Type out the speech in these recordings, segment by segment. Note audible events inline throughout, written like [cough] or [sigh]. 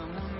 Come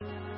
Will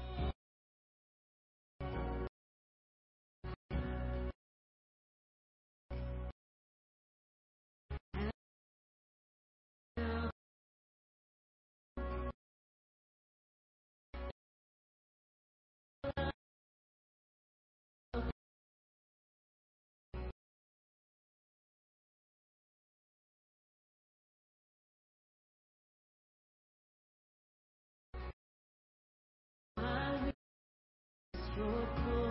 your glory?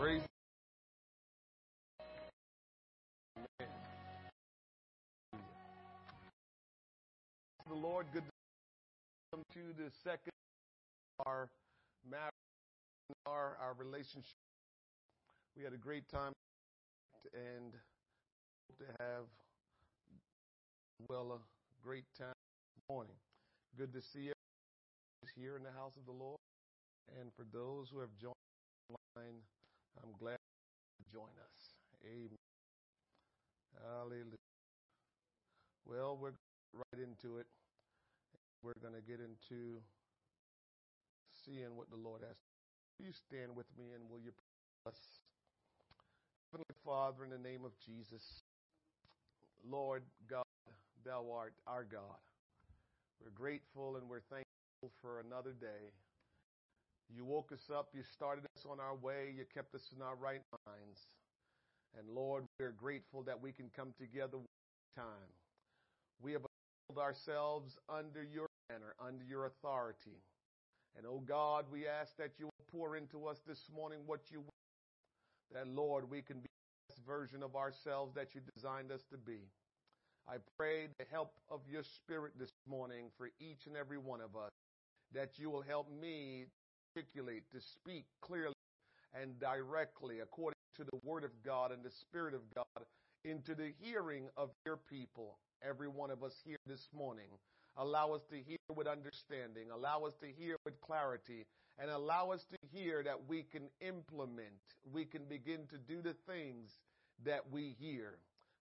Praise the Lord. Good to come to the second our marriage, our, our relationship. We had a great time and hope to have well a great time morning. Good to see you here in the house of the Lord. And for those who have joined online, I'm glad to join us. Amen. Hallelujah. Well, we're right into it. We're going to get into seeing what the Lord has. You stand with me and will you pray us? Heavenly Father, in the name of Jesus, Lord God, Thou art our God. We're grateful and we're thankful for another day. You woke us up, you started us on our way, you kept us in our right minds. And Lord, we're grateful that we can come together one time. We have assembled ourselves under your banner, under your authority. And oh God, we ask that you will pour into us this morning what you will. That Lord, we can be the best version of ourselves that you designed us to be. I pray the help of your spirit this morning for each and every one of us, that you will help me articulate, to speak clearly and directly according to the word of God and the spirit of God into the hearing of your people. Every one of us here this morning. Allow us to hear with understanding. Allow us to hear with clarity. And allow us to hear that we can implement, we can begin to do the things that we hear.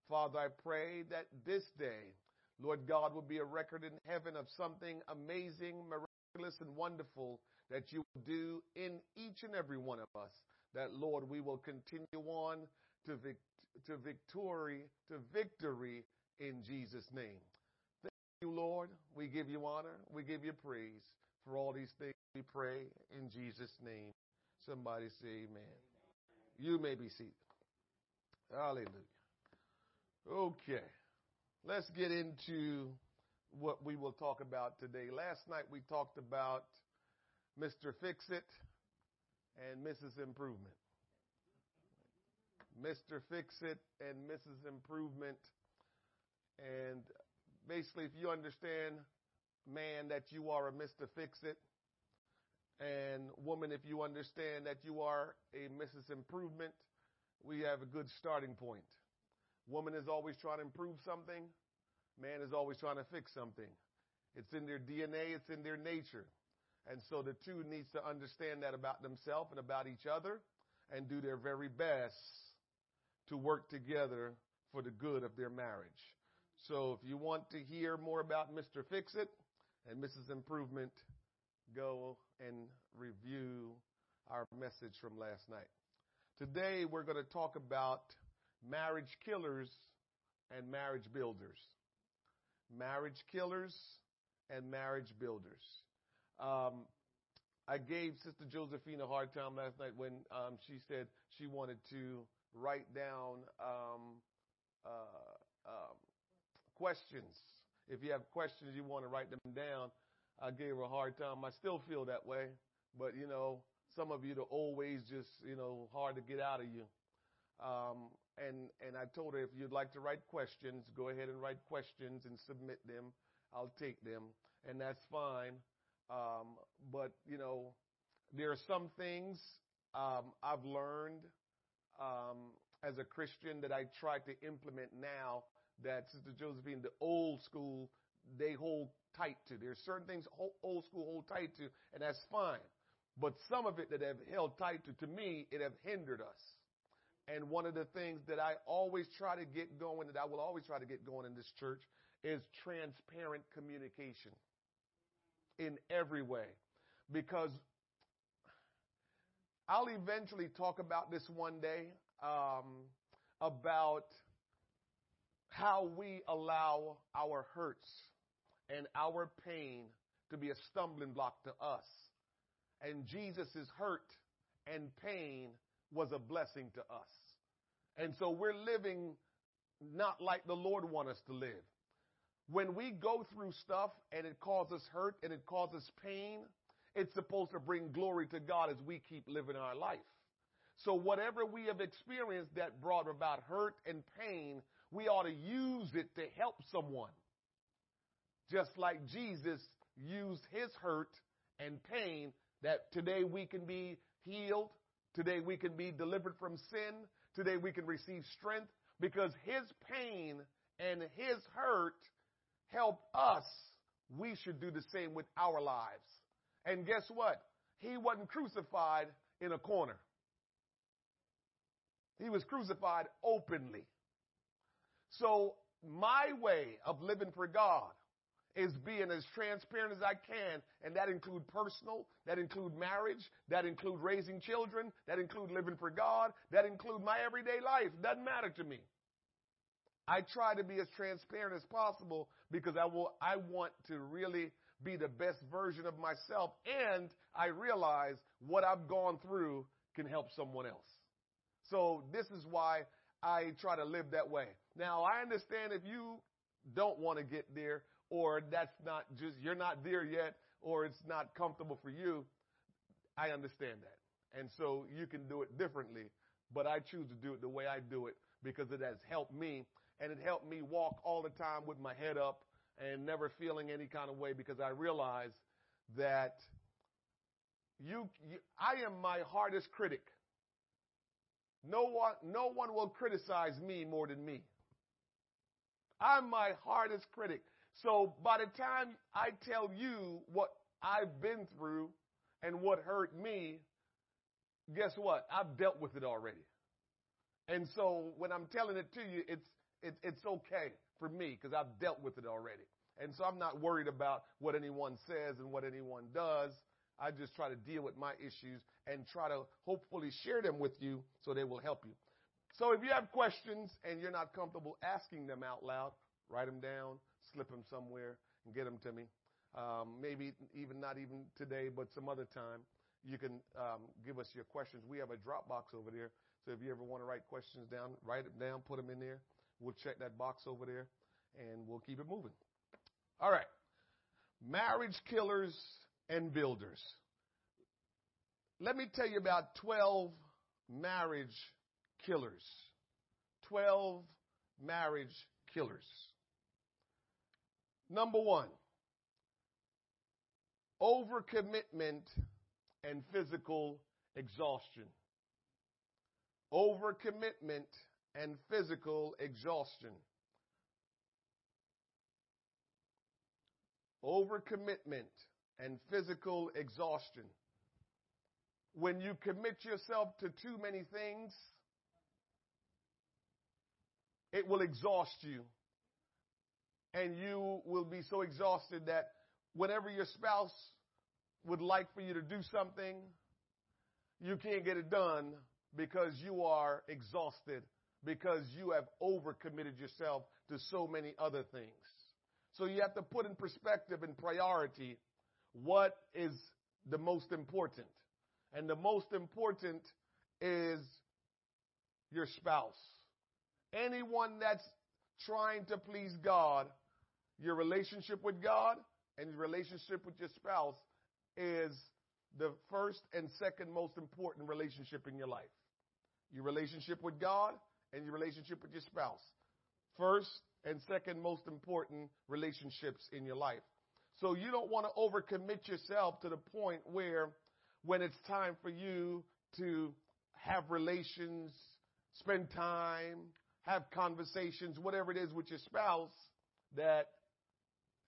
Father, I pray that this day, Lord God, will be a record in heaven of something amazing, miraculous, and wonderful that you will do in each and every one of us. That, Lord, we will continue on to, to victory, to victory in Jesus' name. Thank you, Lord. We give you honor. We give you praise for all these things. We pray in Jesus' name. Somebody say amen. You may be seated. Hallelujah. Okay. Let's get into what we will talk about today. Last night we talked about Mr. Fix It and Mrs. Improvement. Mr. Fix It and Mrs. Improvement. And basically, if you understand, man, that you are a Mr. Fix It, and woman, if you understand that you are a Mrs. Improvement, we have a good starting point. Woman is always trying to improve something. Man is always trying to fix something. It's in their DNA. It's in their nature. And so the two needs to understand that about themselves and about each other and do their very best to work together for the good of their marriage. So if you want to hear more about Mr. Fix It and Mrs. Improvement, go and review our message from last night. Today we're going to talk about marriage killers and marriage builders. Marriage killers and marriage builders. Um, I gave Sister Josephine a hard time last night when um, she said she wanted to write down um, uh, um, questions. If you have questions, you want to write them down. I gave her a hard time. I still feel that way, but you know, some of you, the old ways just you know hard to get out of you. Um, and and I told her if you'd like to write questions, go ahead and write questions and submit them. I'll take them, and that's fine. Um, but you know, there are some things um, I've learned um, as a Christian that I try to implement now that Sister Josephine, the old school, they hold tight to. There's certain things old school hold tight to, and that's fine. But some of it that have held tight to, to me, it have hindered us. And one of the things that I always try to get going, that I will always try to get going in this church, is transparent communication in every way. Because I'll eventually talk about this one day um, about how we allow our hurts and our pain to be a stumbling block to us. And Jesus' hurt and pain was a blessing to us. And so we're living not like the Lord wants us to live. When we go through stuff and it causes hurt and it causes pain, it's supposed to bring glory to God as we keep living our life. So whatever we have experienced that brought about hurt and pain, we ought to use it to help someone. Just like Jesus used his hurt and pain that today we can be healed, today we can be delivered from sin, today we can receive strength because his pain and his hurt help us. We should do the same with our lives. And guess what? He wasn't crucified in a corner. He was crucified openly. So my way of living for God is being as transparent as I can, and that include personal, that include marriage, that include raising children, that include living for God, that include my everyday life. Doesn't matter to me. I try to be as transparent as possible because I will I want to really be the best version of myself and I realize what I've gone through can help someone else. So this is why I try to live that way. Now I understand if you don't want to get there or that's not just you're not there yet or it's not comfortable for you, I understand that. And so you can do it differently, but I choose to do it the way I do it because it has helped me and it helped me walk all the time with my head up and never feeling any kind of way because I realize that you, you I am my hardest critic. No one, no one will criticize me more than me. I'm my hardest critic. So by the time I tell you what I've been through and what hurt me, guess what? I've dealt with it already. And so when I'm telling it to you, it's it, it's okay for me because I've dealt with it already. And so I'm not worried about what anyone says and what anyone does. I just try to deal with my issues and try to hopefully share them with you so they will help you. So if you have questions and you're not comfortable asking them out loud, write them down, slip them somewhere, and get them to me. Um, maybe even not even today, but some other time. You can um, give us your questions. We have a Dropbox over there. So if you ever want to write questions down, write them down, put them in there. We'll check that box over there and we'll keep it moving. All right. Marriage killers and builders. Let me tell you about 12 marriage killers. 12 marriage killers. Number one, overcommitment and physical exhaustion. Overcommitment and physical exhaustion. Overcommitment and physical exhaustion. When you commit yourself to too many things, it will exhaust you. And you will be so exhausted that whenever your spouse would like for you to do something, you can't get it done because you are exhausted, because you have overcommitted yourself to so many other things. So you have to put in perspective and priority what is the most important. And the most important is your spouse. Anyone that's trying to please God, your relationship with God and your relationship with your spouse is the first and second most important relationship in your life. Your relationship with God and your relationship with your spouse. First and second most important relationships in your life. So you don't want to overcommit yourself to the point where when it's time for you to have relations, spend time, have conversations, whatever it is with your spouse, that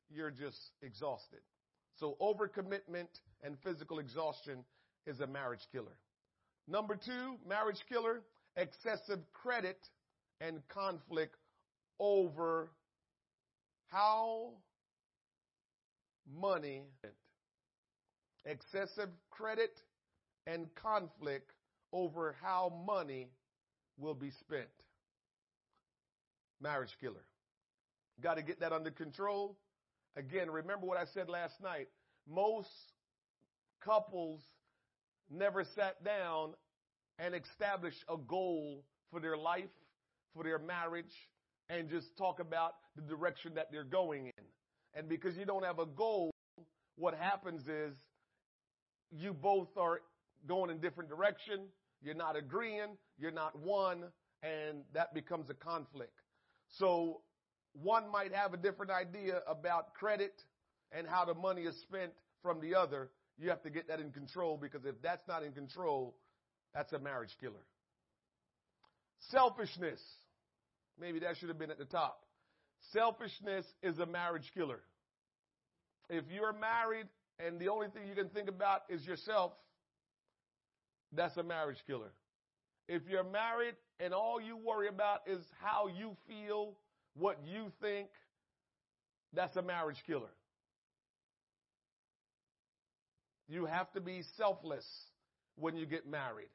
you're just exhausted. So overcommitment and physical exhaustion is a marriage killer. Number two, marriage killer, excessive credit and conflict over how money, excessive credit and conflict over how money will be spent. Marriage killer. Got to get that under control. Again, remember what I said last night. Most couples never sat down and establish a goal for their life, for their marriage, and just talk about the direction that they're going in. And because you don't have a goal, what happens is you both are going in different direction. You're not agreeing. You're not one. And that becomes a conflict. So one might have a different idea about credit and how the money is spent from the other. You have to get that in control because if that's not in control, that's a marriage killer. Selfishness. Maybe that should have been at the top. Selfishness is a marriage killer. If you're married and the only thing you can think about is yourself, that's a marriage killer. If you're married and all you worry about is how you feel, what you think, that's a marriage killer. You have to be selfless when you get married.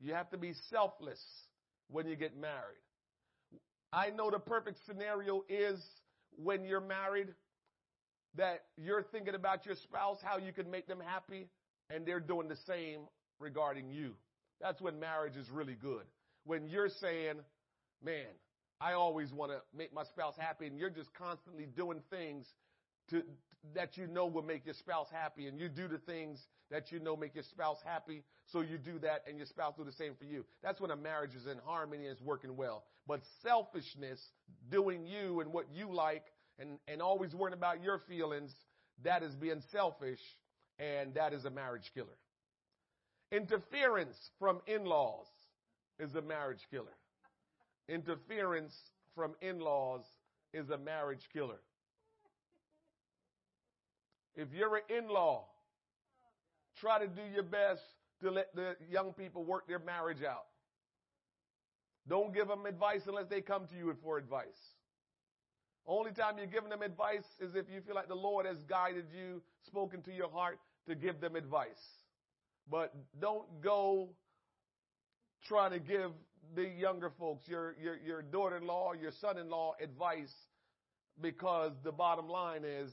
You have to be selfless when you get married. I know the perfect scenario is when you're married that you're thinking about your spouse, how you can make them happy, and they're doing the same regarding you. That's when marriage is really good. When you're saying, man, I always want to make my spouse happy, and you're just constantly doing things to, that you know will make your spouse happy, and you do the things that you know make your spouse happy, so you do that, and your spouse do the same for you. That's when a marriage is in harmony and is working well. But selfishness, doing you and what you like, and, and always worrying about your feelings, that is being selfish, and that is a marriage killer. Interference from in-laws is a marriage killer. Interference from in-laws is a marriage killer. If you're an in-law, try to do your best to let the young people work their marriage out. Don't give them advice unless they come to you for advice. Only time you're giving them advice is if you feel like the Lord has guided you, spoken to your heart to give them advice. But don't go trying to give the younger folks, your, your, your daughter-in-law, your son-in-law advice because the bottom line is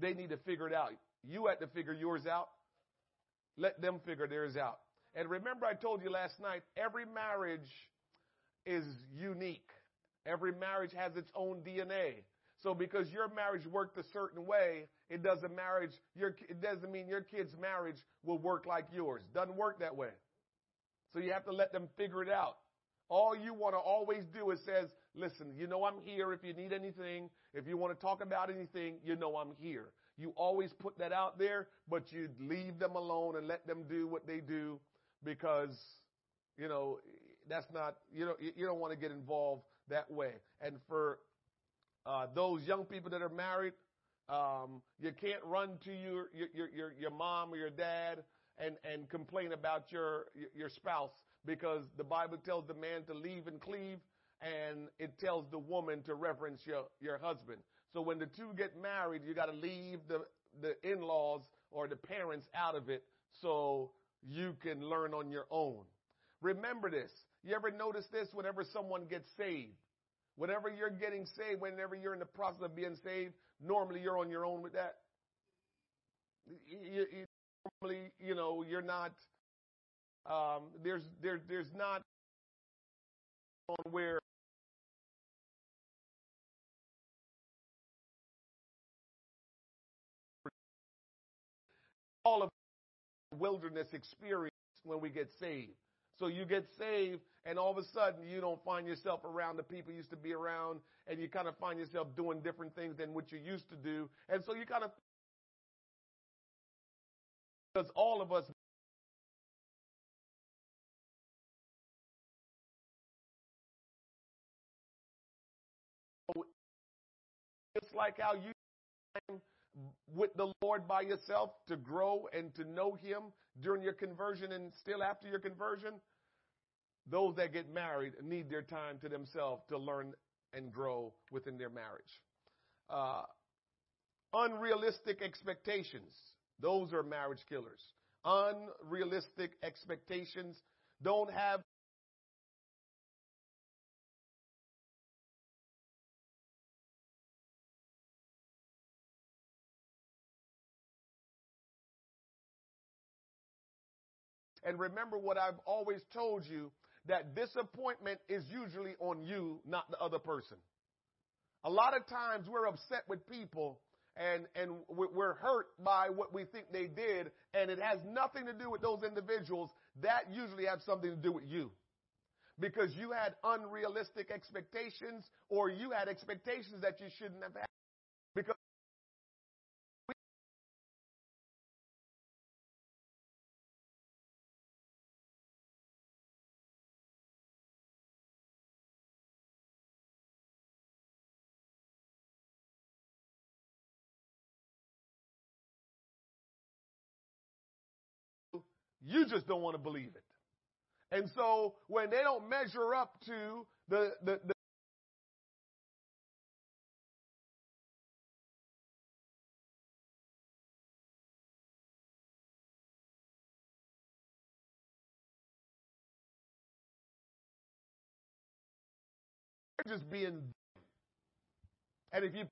they need to figure it out. You had to figure yours out. Let them figure theirs out. And remember I told you last night, every marriage is unique. Every marriage has its own DNA. So because your marriage worked a certain way, it doesn't marriage your it doesn't mean your kid's marriage will work like yours. Doesn't work that way. So you have to let them figure it out. All you want to always do is says, listen, you know I'm here if you need anything. If you want to talk about anything, you know I'm here. You always put that out there, but you leave them alone and let them do what they do because, you know, that's not, you know, you don't want to get involved that way. And for uh, those young people that are married, Um, you can't run to your, your, your, your mom or your dad and, and complain about your, your spouse because the Bible tells the man to leave and cleave and it tells the woman to reverence your, your husband. So when the two get married, you got to leave the, the in-laws or the parents out of it so you can learn on your own. Remember this. You ever notice this whenever someone gets saved? Whenever you're getting saved, whenever you're in the process of being saved, normally you're on your own with that. You, you, normally, you know, you're not. Um, there's there, there's not on where all of wilderness experience when we get saved. So you get saved, and all of a sudden you don't find yourself around the people you used to be around, and you kind of find yourself doing different things than what you used to do. And so you kind of, because all of us it's like how you with the Lord by yourself to grow and to know Him during your conversion and still after your conversion, those that get married need their time to themselves to learn and grow within their marriage. Uh, unrealistic expectations, those are marriage killers. Unrealistic expectations don't have And remember what I've always told you that disappointment is usually on you, not the other person. A lot of times we're upset with people and, and we're hurt by what we think they did and it has nothing to do with those individuals. That usually has something to do with you. Because you had unrealistic expectations or you had expectations that you shouldn't have Just don't want to believe it. And so when they don't measure up to the, the, the just being and if you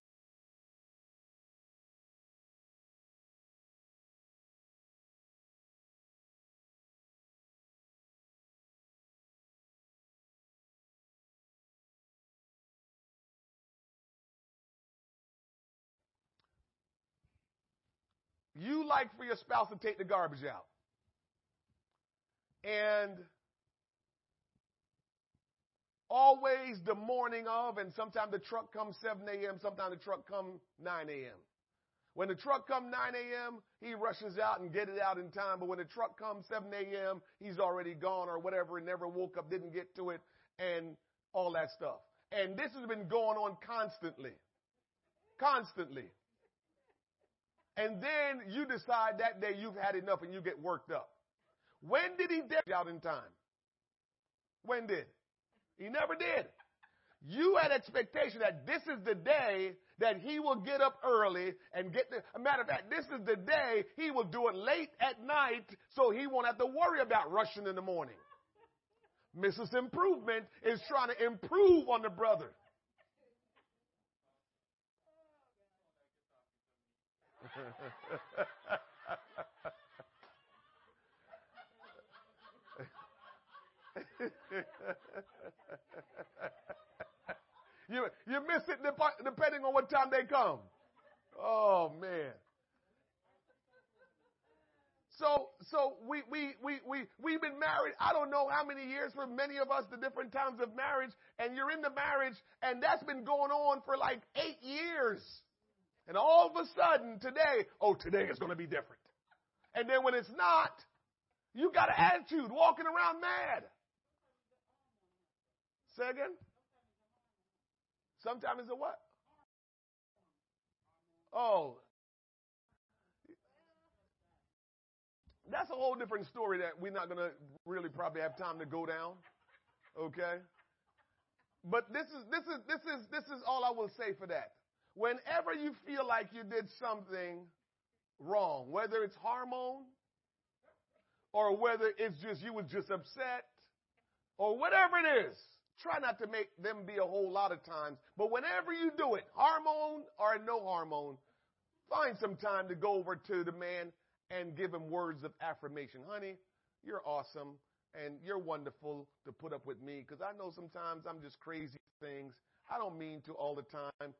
like for your spouse to take the garbage out. And always the morning of, and sometimes the truck comes 7 a.m., sometimes the truck comes 9 a.m. When the truck comes 9 a.m., he rushes out and get it out in time. But when the truck comes 7 a.m., he's already gone or whatever and never woke up, didn't get to it, and all that stuff. And this has been going on constantly. Constantly. And then you decide that day you've had enough and you get worked up. When did he get out in time? When did? He never did. You had expectation that this is the day that he will get up early and get the, a matter of fact, this is the day he will do it late at night so he won't have to worry about rushing in the morning. Mrs. Improvement is trying to improve on the brother. [laughs] you you miss it depending on what time they come. Oh man. So so we we we we we've been married. I don't know how many years for many of us the different times of marriage, and you're in the marriage, and that's been going on for like eight years. And all of a sudden today, oh, today is going to be different. And then when it's not, you got an attitude walking around mad. Say again? Sometimes it's a what? Oh, that's a whole different story that we're not going to really probably have time to go down. Okay? But this is this is this is this is all I will say for that. Whenever you feel like you did something wrong, whether it's hormone or whether it's just you was just upset or whatever it is, try not to make them be a whole lot of times. But whenever you do it, hormone or no hormone, find some time to go over to the man and give him words of affirmation. Honey, you're awesome and you're wonderful to put up with me because I know sometimes I'm just crazy things. I don't mean to all the time.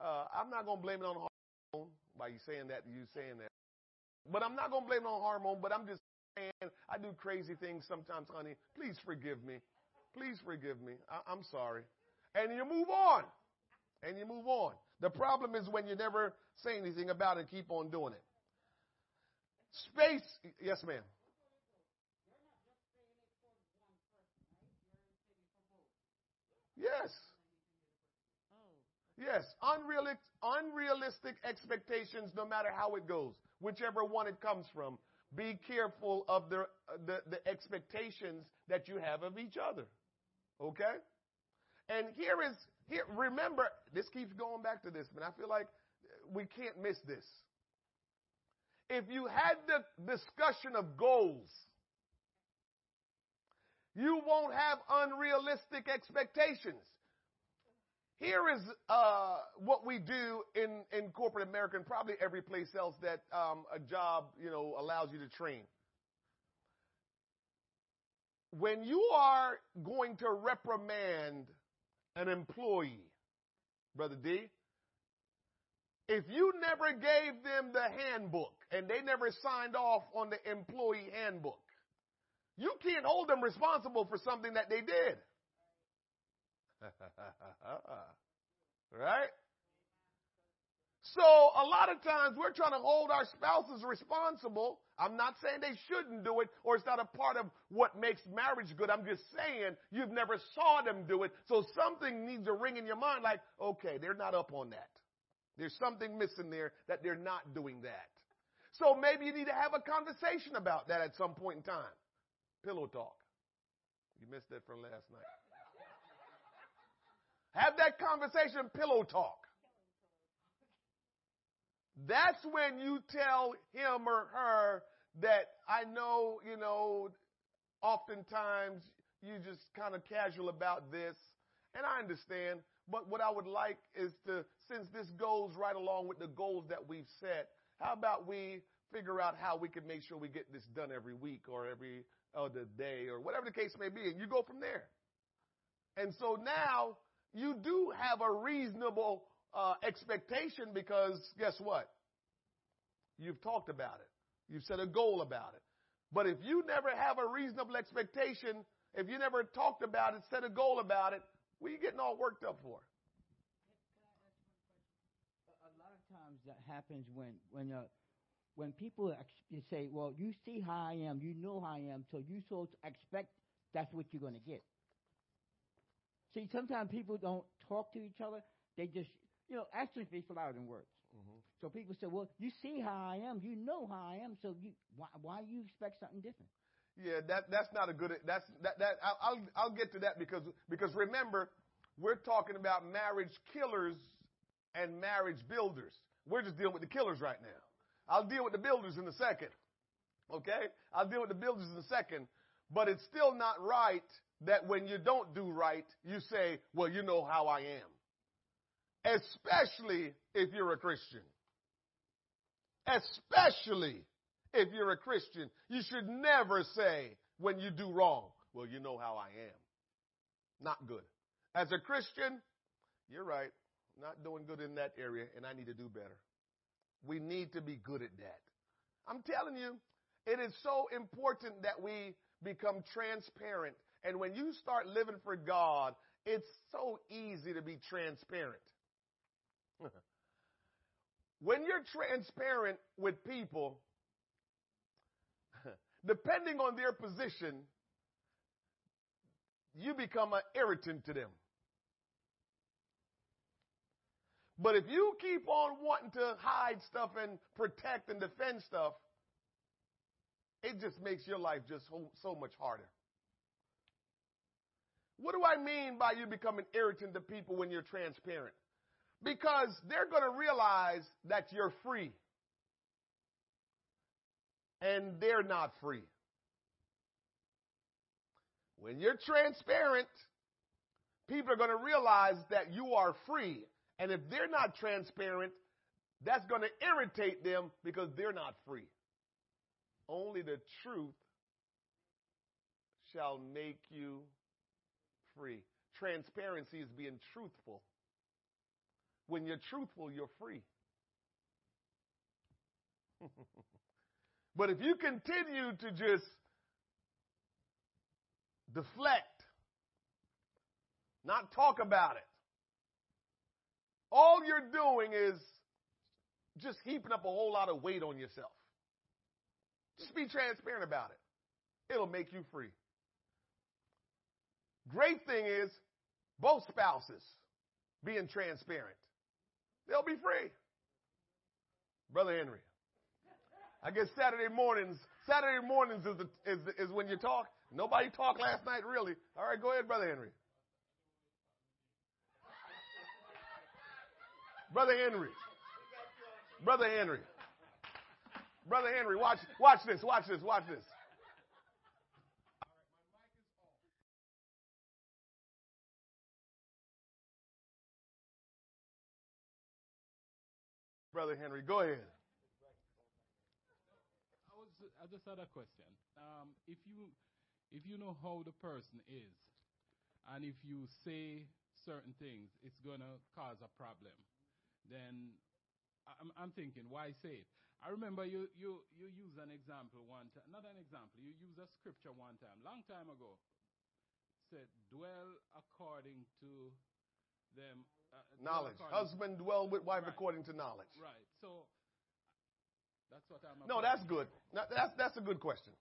Uh, I'm not going to blame it on hormone by you saying that, you saying that. But I'm not going to blame it on hormone, but I'm just saying I do crazy things sometimes, honey. Please forgive me. Please forgive me. I, I'm sorry. And you move on. And you move on. The problem is when you never say anything about it and keep on doing it. Space, yes, ma'am. Yes. Yes. Unrealistic, unrealistic expectations, no matter how it goes, whichever one it comes from. Be careful of the, the, the expectations that you have of each other. Okay? And here is, here, remember, this keeps going back to this, but I feel like we can't miss this. If you had the discussion of goals, you won't have unrealistic expectations. Here is uh, what we do in, in corporate America and probably every place else that um, a job you know allows you to train. When you are going to reprimand an employee, brother D, if you never gave them the handbook and they never signed off on the employee handbook, you can't hold them responsible for something that they did. [laughs] right? So a lot of times we're trying to hold our spouses responsible. I'm not saying they shouldn't do it or it's not a part of what makes marriage good. I'm just saying you've never saw them do it. So something needs to ring in your mind like, okay, they're not up on that. There's something missing there that they're not doing that. So maybe you need to have a conversation about that at some point in time. Pillow talk. You missed that from last night. Have that conversation, pillow talk. That's when you tell him or her that I know, you know, oftentimes you're just kind of casual about this, and I understand. But what I would like is to, since this goes right along with the goals that we've set, how about we figure out how we can make sure we get this done every week or every other day or whatever the case may be, and you go from there. And so now you do have a reasonable uh, expectation because guess what? You've talked about it. You've set a goal about it. But if you never have a reasonable expectation, if you never talked about it, set a goal about it, what are you getting all worked up for? A lot of times that happens when when uh, when people ex- say, "Well, you see how I am, you know how I am, so you so expect that's what you're going to get." See, sometimes people don't talk to each other; they just, you know, actions speak louder than words. Mm-hmm. So people say, "Well, you see how I am, you know how I am, so you why why you expect something different?" Yeah, that that's not a good. That's that that I'll I'll, I'll get to that because because remember we're talking about marriage killers and marriage builders. We're just dealing with the killers right now. I'll deal with the builders in a second. Okay? I'll deal with the builders in a second. But it's still not right that when you don't do right, you say, well, you know how I am. Especially if you're a Christian. Especially if you're a Christian. You should never say when you do wrong, well, you know how I am. Not good. As a Christian, you're right. Not doing good in that area, and I need to do better. We need to be good at that. I'm telling you, it is so important that we become transparent. And when you start living for God, it's so easy to be transparent. [laughs] when you're transparent with people, [laughs] depending on their position, you become an irritant to them. But if you keep on wanting to hide stuff and protect and defend stuff, it just makes your life just so, much harder. What do I mean by you becoming irritant to people when you're transparent? Because they're going to realize that you're free. And they're not free. When you're transparent, people are going to realize that you are free. And if they're not transparent, that's going to irritate them because they're not free. Only the truth shall make you free. Transparency is being truthful. When you're truthful, you're free. [laughs] but if you continue to just deflect, not talk about it, all you're doing is just heaping up a whole lot of weight on yourself. Just be transparent about it. It'll make you free. Great thing is both spouses being transparent. They'll be free. Brother Henry. I guess Saturday mornings, Saturday mornings is, the, is, is when you talk. Nobody talked last night, really. All right, go ahead, Brother Henry. Brother Henry. Brother Henry. Brother Henry, watch, watch this, watch this, watch this. Brother Henry, go ahead. I was I just had a question. Um, if you if you know how the person is, and if you say certain things, it's gonna cause a problem. Then I'm, I'm thinking, why say it? I remember you you you use an example one time, not an example. You use a scripture one time, long time ago. Said, dwell according to them. Uh, Knowledge. Husband dwell with wife Right. according to knowledge. Right. So that's what I'm. No, that's good. Now, That's, that's a good question.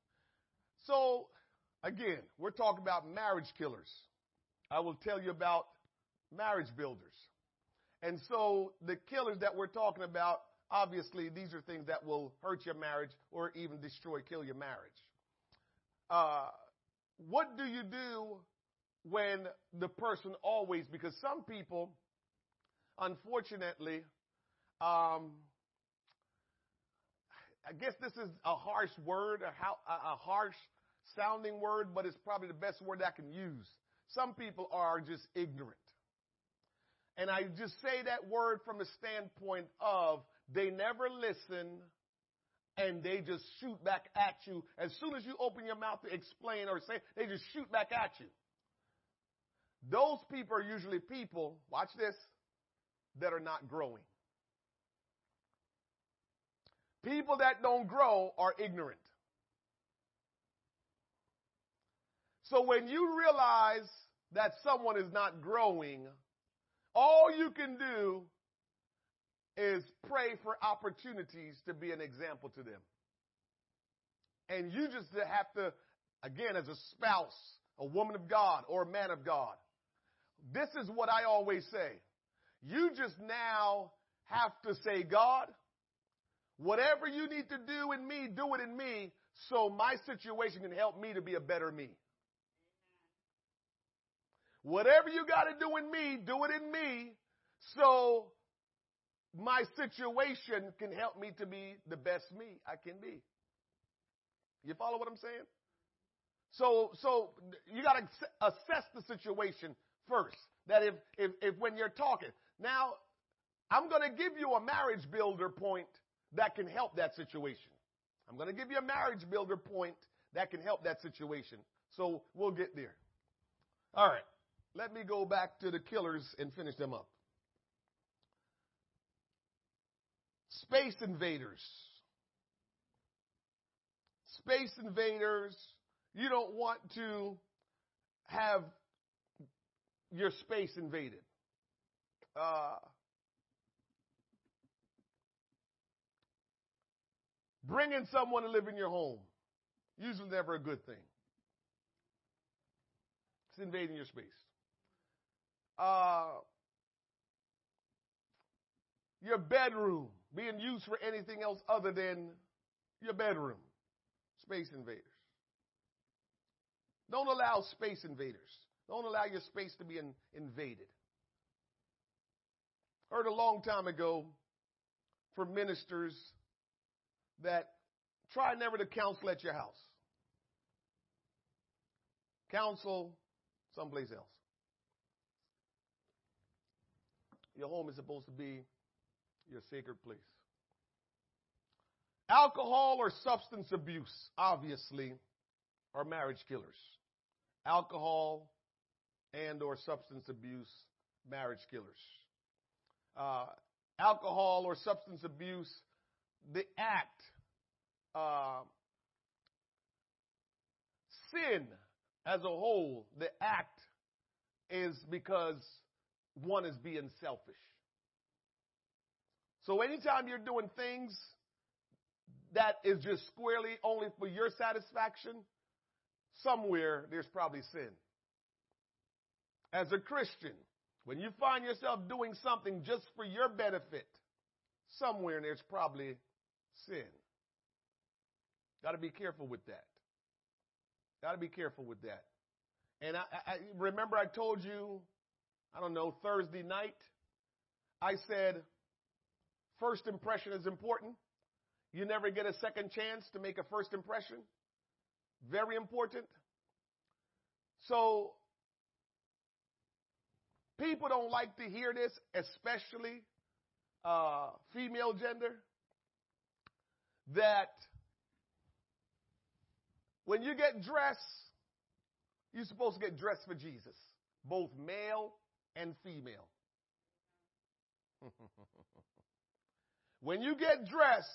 So, again, we're talking about marriage killers. I will tell you about marriage builders. And so, the killers that we're talking about, obviously, these are things that will hurt your marriage or even destroy, kill your marriage. Uh, what do you do when the person always, because some people, unfortunately, um, I guess this is a harsh word, a, a harsh sounding word, but it's probably the best word I can use. Some people are just ignorant. And I just say that word from the standpoint of they never listen and they just shoot back at you. As soon as you open your mouth to explain or say, they just shoot back at you. Those people are usually people, watch this, that are not growing. People that don't grow are ignorant. So when you realize that someone is not growing, all you can do is pray for opportunities to be an example to them. And you just have to, again, as a spouse, a woman of God or a man of God, this is what I always say. You just now have to say, God, whatever you need to do in me, do it in me so my situation can help me to be a better me. Whatever you got to do in me, do it in me so my situation can help me to be the best me I can be. You follow what I'm saying? So, so you got to assess the situation first. That if, if, if when you're talking, now I'm going to give you a marriage builder point that can help that situation. I'm going to give you a marriage builder point that can help that situation. So we'll get there. All right. Let me go back to the killers and finish them up. Space invaders. Space invaders. You don't want to have your space invaded. Uh, bringing someone to live in your home. Usually never a good thing. It's invading your space. Uh, your bedroom being used for anything else other than your bedroom. Space invaders. Don't allow space invaders. Don't allow your space to be in, invaded. Heard a long time ago from ministers that try never to counsel at your house. Counsel someplace else. Your home is supposed to be your sacred place. Alcohol or substance abuse, obviously, are marriage killers. Alcohol and or substance abuse, marriage killers. Uh, alcohol or substance abuse, the act, uh, sin as a whole, the act is because one is being selfish. So anytime you're doing things that is just squarely only for your satisfaction, somewhere there's probably sin. As a Christian, when you find yourself doing something just for your benefit, somewhere there's probably sin. Got to be careful with that. Got to be careful with that. And I, I remember I told you, I don't know, Thursday night, I said, first impression is important. You never get a second chance to make a first impression. Very important. So, people don't like to hear this, especially uh, female gender, that when you get dressed, you're supposed to get dressed for Jesus, both male and female. [laughs] when you get dressed,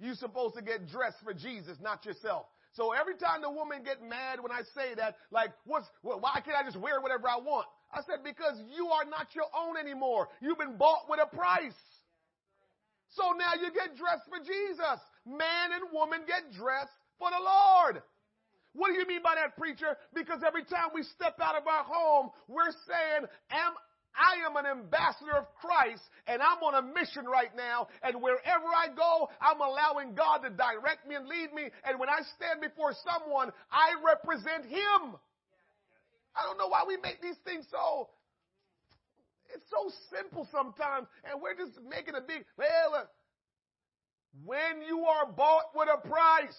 you're supposed to get dressed for Jesus, not yourself. So every time the woman get mad when I say that, like, what's, well, why can't I just wear whatever I want? I said, because you are not your own anymore. You've been bought with a price. So now you get dressed for Jesus. Man and woman get dressed for the Lord. What do you mean by that, preacher? Because every time we step out of our home, we're saying, am I am an ambassador of Christ and I'm on a mission right now. And wherever I go, I'm allowing God to direct me and lead me. And when I stand before someone, I represent Him. I don't know why we make these things so, it's so simple sometimes. And we're just making a big, well, uh, when you are bought with a price,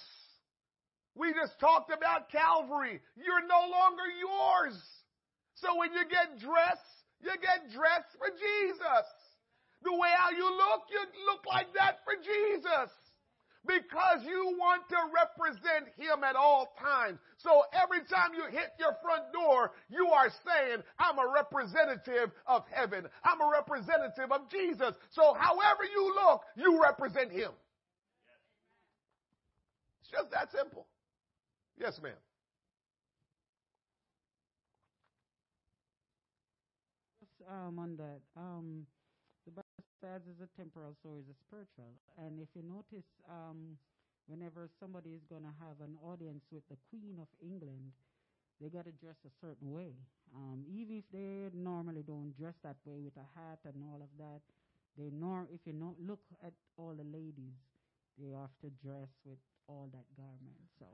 we just talked about Calvary. You're no longer yours. So when you get dressed, you get dressed for Jesus. The way how you look, you look like that for Jesus. Because you want to represent Him at all times. So every time you hit your front door, you are saying, I'm a representative of heaven. I'm a representative of Jesus. So however you look, you represent Him. It's just that simple. Yes, ma'am. Um, on that. Um, the Bible says is a temporal, so is a spiritual. And if you notice, um, whenever somebody is going to have an audience with the Queen of England, they got to dress a certain way. Um, even if they normally don't dress that way with a hat and all of that, they nor if you know, look at all the ladies, they have to dress with all that garment. So,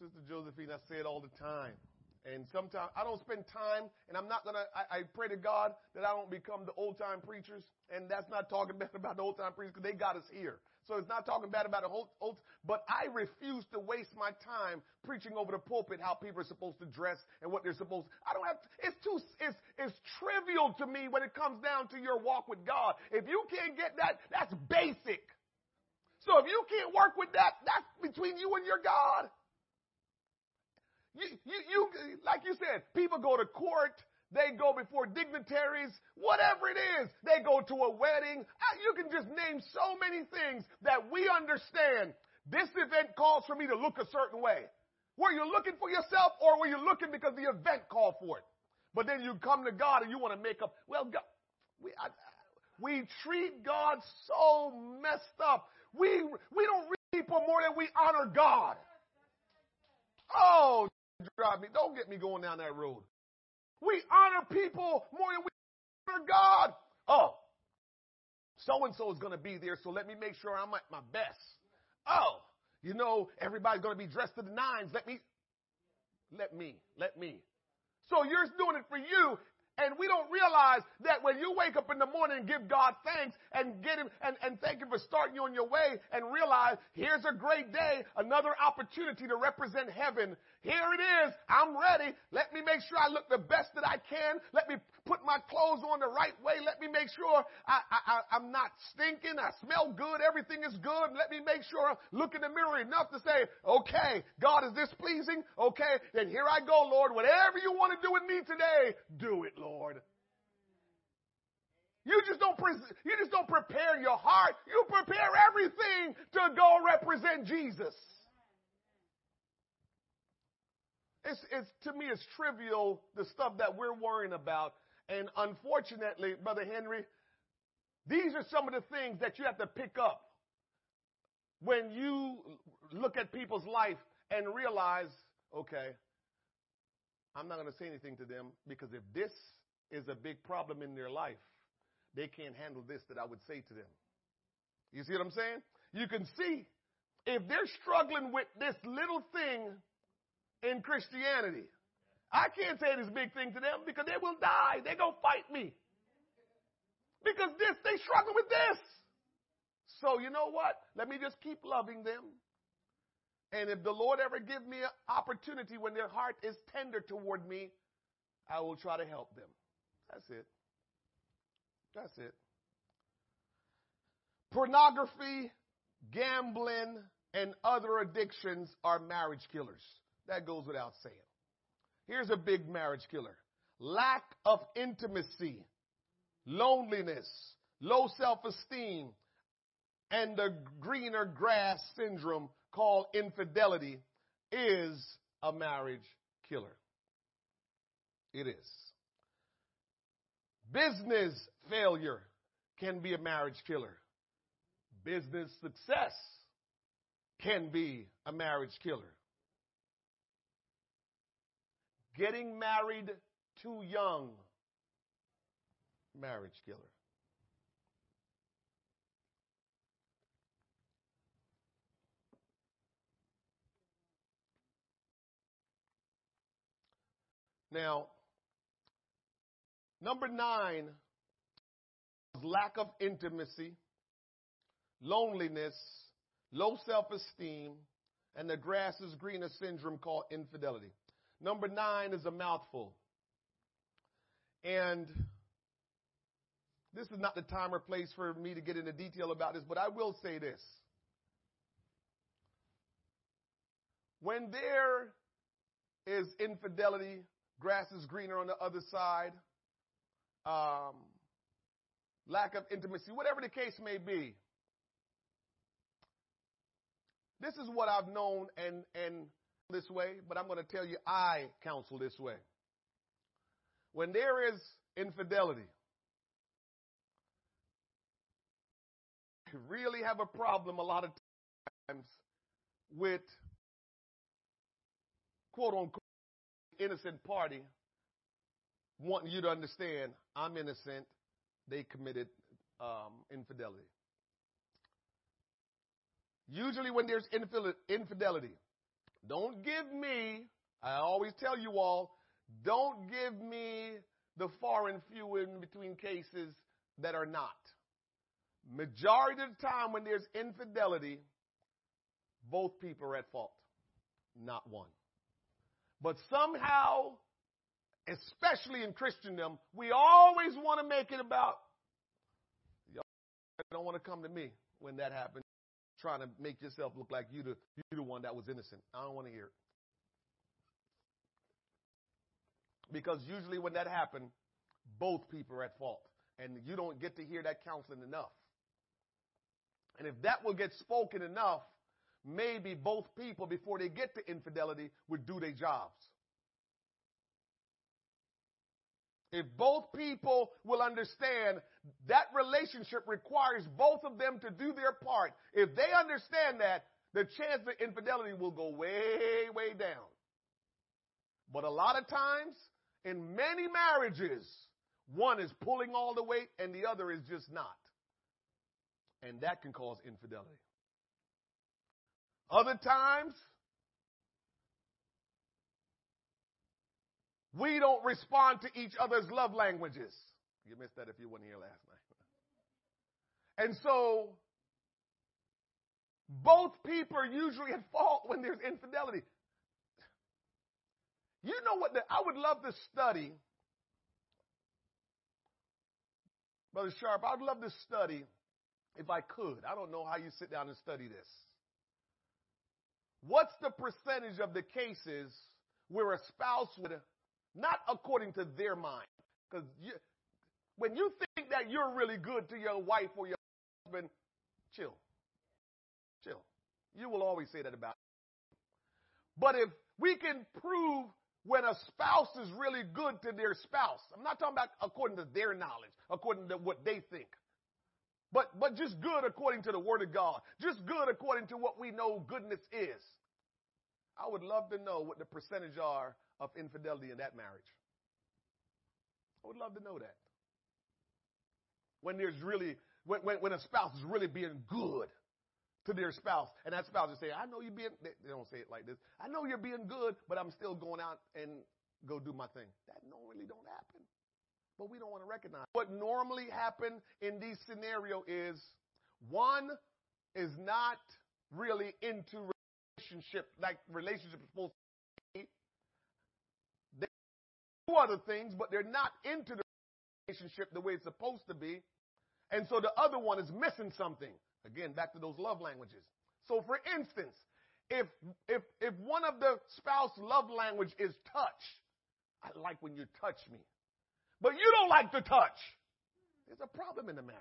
Sister Josephine, I say it all the time. And sometimes I don't spend time, and I'm not gonna. I, I pray to God that I don't become the old time preachers, and that's not talking [laughs] bad about the old time preachers because they got us here. So it's not talking bad about the old, old. But I refuse to waste my time preaching over the pulpit how people are supposed to dress and what they're supposed. To, I don't have. To, it's too. It's it's trivial to me when it comes down to your walk with God. If you can't get that, that's basic. So if you can't work with that, that's between you and your God. You, you, you, like you said, people go to court, they go before dignitaries, whatever it is, they go to a wedding. Uh, you can just name so many things that we understand. This event calls for me to look a certain way. Were you looking for yourself or were you looking because the event called for it? But then you come to God and you want to make up, well, God, we, I, we treat God so messed up. We, we don't read people more than we honor God. Oh, drive me. Don't get me going down that road. We honor people more than we honor God. Oh, so and so is going to be there, so let me make sure I'm at my best. Oh, you know, everybody's going to be dressed to the nines. Let me, let me, let me. So you're doing it for you, and we don't realize that when you wake up in the morning and give God thanks and get him and, and thank him for starting you on your way and realize here's a great day, another opportunity to represent heaven. Here it is. I'm ready. Let me make sure I look the best that I can. Let me put my clothes on the right way. Let me make sure I, I, I'm not stinking. I smell good. Everything is good. Let me make sure I look in the mirror enough to say, okay, God, is this pleasing? Okay, then here I go, Lord. Whatever you want to do with me today, do it, Lord. You just don't pre- you just don't prepare your heart. You prepare everything to go represent Jesus. It's, it's to me, it's trivial the stuff that we're worrying about. And unfortunately, Brother Henry, these are some of the things that you have to pick up when you look at people's life and realize, okay, I'm not going to say anything to them because if this is a big problem in their life, they can't handle this that I would say to them. You see what I'm saying? You can see if they're struggling with this little thing in Christianity. I can't say this big thing to them because they will die. They gonna fight me. Because this, they struggle with this. So you know what? Let me just keep loving them. And if the Lord ever give me an opportunity when their heart is tender toward me, I will try to help them. That's it. That's it. Pornography, gambling, and other addictions are marriage killers. That goes without saying. Here's a big marriage killer. Lack of intimacy, loneliness, low self-esteem, and the greener grass syndrome called infidelity is a marriage killer. It is. Business failure can be a marriage killer. Business success can be a marriage killer. Getting married too young, marriage killer. Now, number nine is lack of intimacy, loneliness, low self esteem, and the grass is greener syndrome called infidelity. Number nine is a mouthful. And this is not the time or place for me to get into detail about this, but I will say this. When there is infidelity, grass is greener on the other side, um, lack of intimacy, whatever the case may be. This is what I've known and, and this way, but I'm going to tell you I counsel this way. When there is infidelity, you really have a problem a lot of times with quote unquote innocent party wanting you to understand I'm innocent, they committed um, infidelity. Usually, when there's infidelity, don't give me, I always tell you all, don't give me the far and few in between cases that are not. Majority of the time when there's infidelity, both people are at fault, not one. But somehow, especially in Christendom, we always want to make it about, y'all don't want to come to me when that happens trying to make yourself look like you the you the one that was innocent. I don't want to hear it. Because usually when that happens, both people are at fault. And you don't get to hear that counseling enough. And if that will get spoken enough, maybe both people, before they get to infidelity, would do their jobs. If both people will understand that relationship requires both of them to do their part, if they understand that, the chance of infidelity will go way, way down. But a lot of times, in many marriages, one is pulling all the weight and the other is just not. And that can cause infidelity. Other times, we don't respond to each other's love languages. You missed that if you weren't here last night. And so, both people are usually at fault when there's infidelity. You know what? The, I would love to study, Brother Sharp, I'd love to study if I could. I don't know how you sit down and study this. What's the percentage of the cases where a spouse would, not according to their mind, because when you think that you're really good to your wife or your husband, chill. Chill. You will always say that about. But if we can prove when a spouse is really good to their spouse, I'm not talking about according to their knowledge, according to what they think. But, but just good according to the word of God. Just good according to what we know goodness is. I would love to know what the percentage are of infidelity in that marriage. I would love to know that. When there's really, when, when, when a spouse is really being good to their spouse, and that spouse is saying, I know you're being, they, they don't say it like this, I know you're being good, but I'm still going out and go do my thing. That normally don't happen. But we don't want to recognize. What normally happen in these scenario is one is not really into relationship like relationship is supposed to be. They do other things, but they're not into the relationship the way it's supposed to be. And so the other one is missing something. Again, back to those love languages. So for instance, if if if one of the spouse love language is touch, I like when you touch me. But you don't like to touch. There's a problem in the marriage.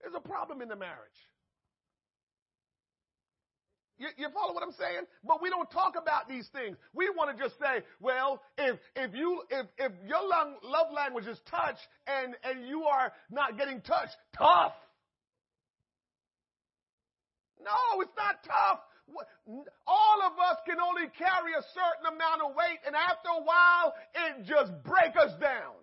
There's a problem in the marriage. You, you, follow what I'm saying? But we don't talk about these things. We want to just say, well, if if you if if your love language is touch and and you are not getting touched, tough. No, it's not tough. All of us can only carry a certain amount of weight, and after a while, it just breaks us down.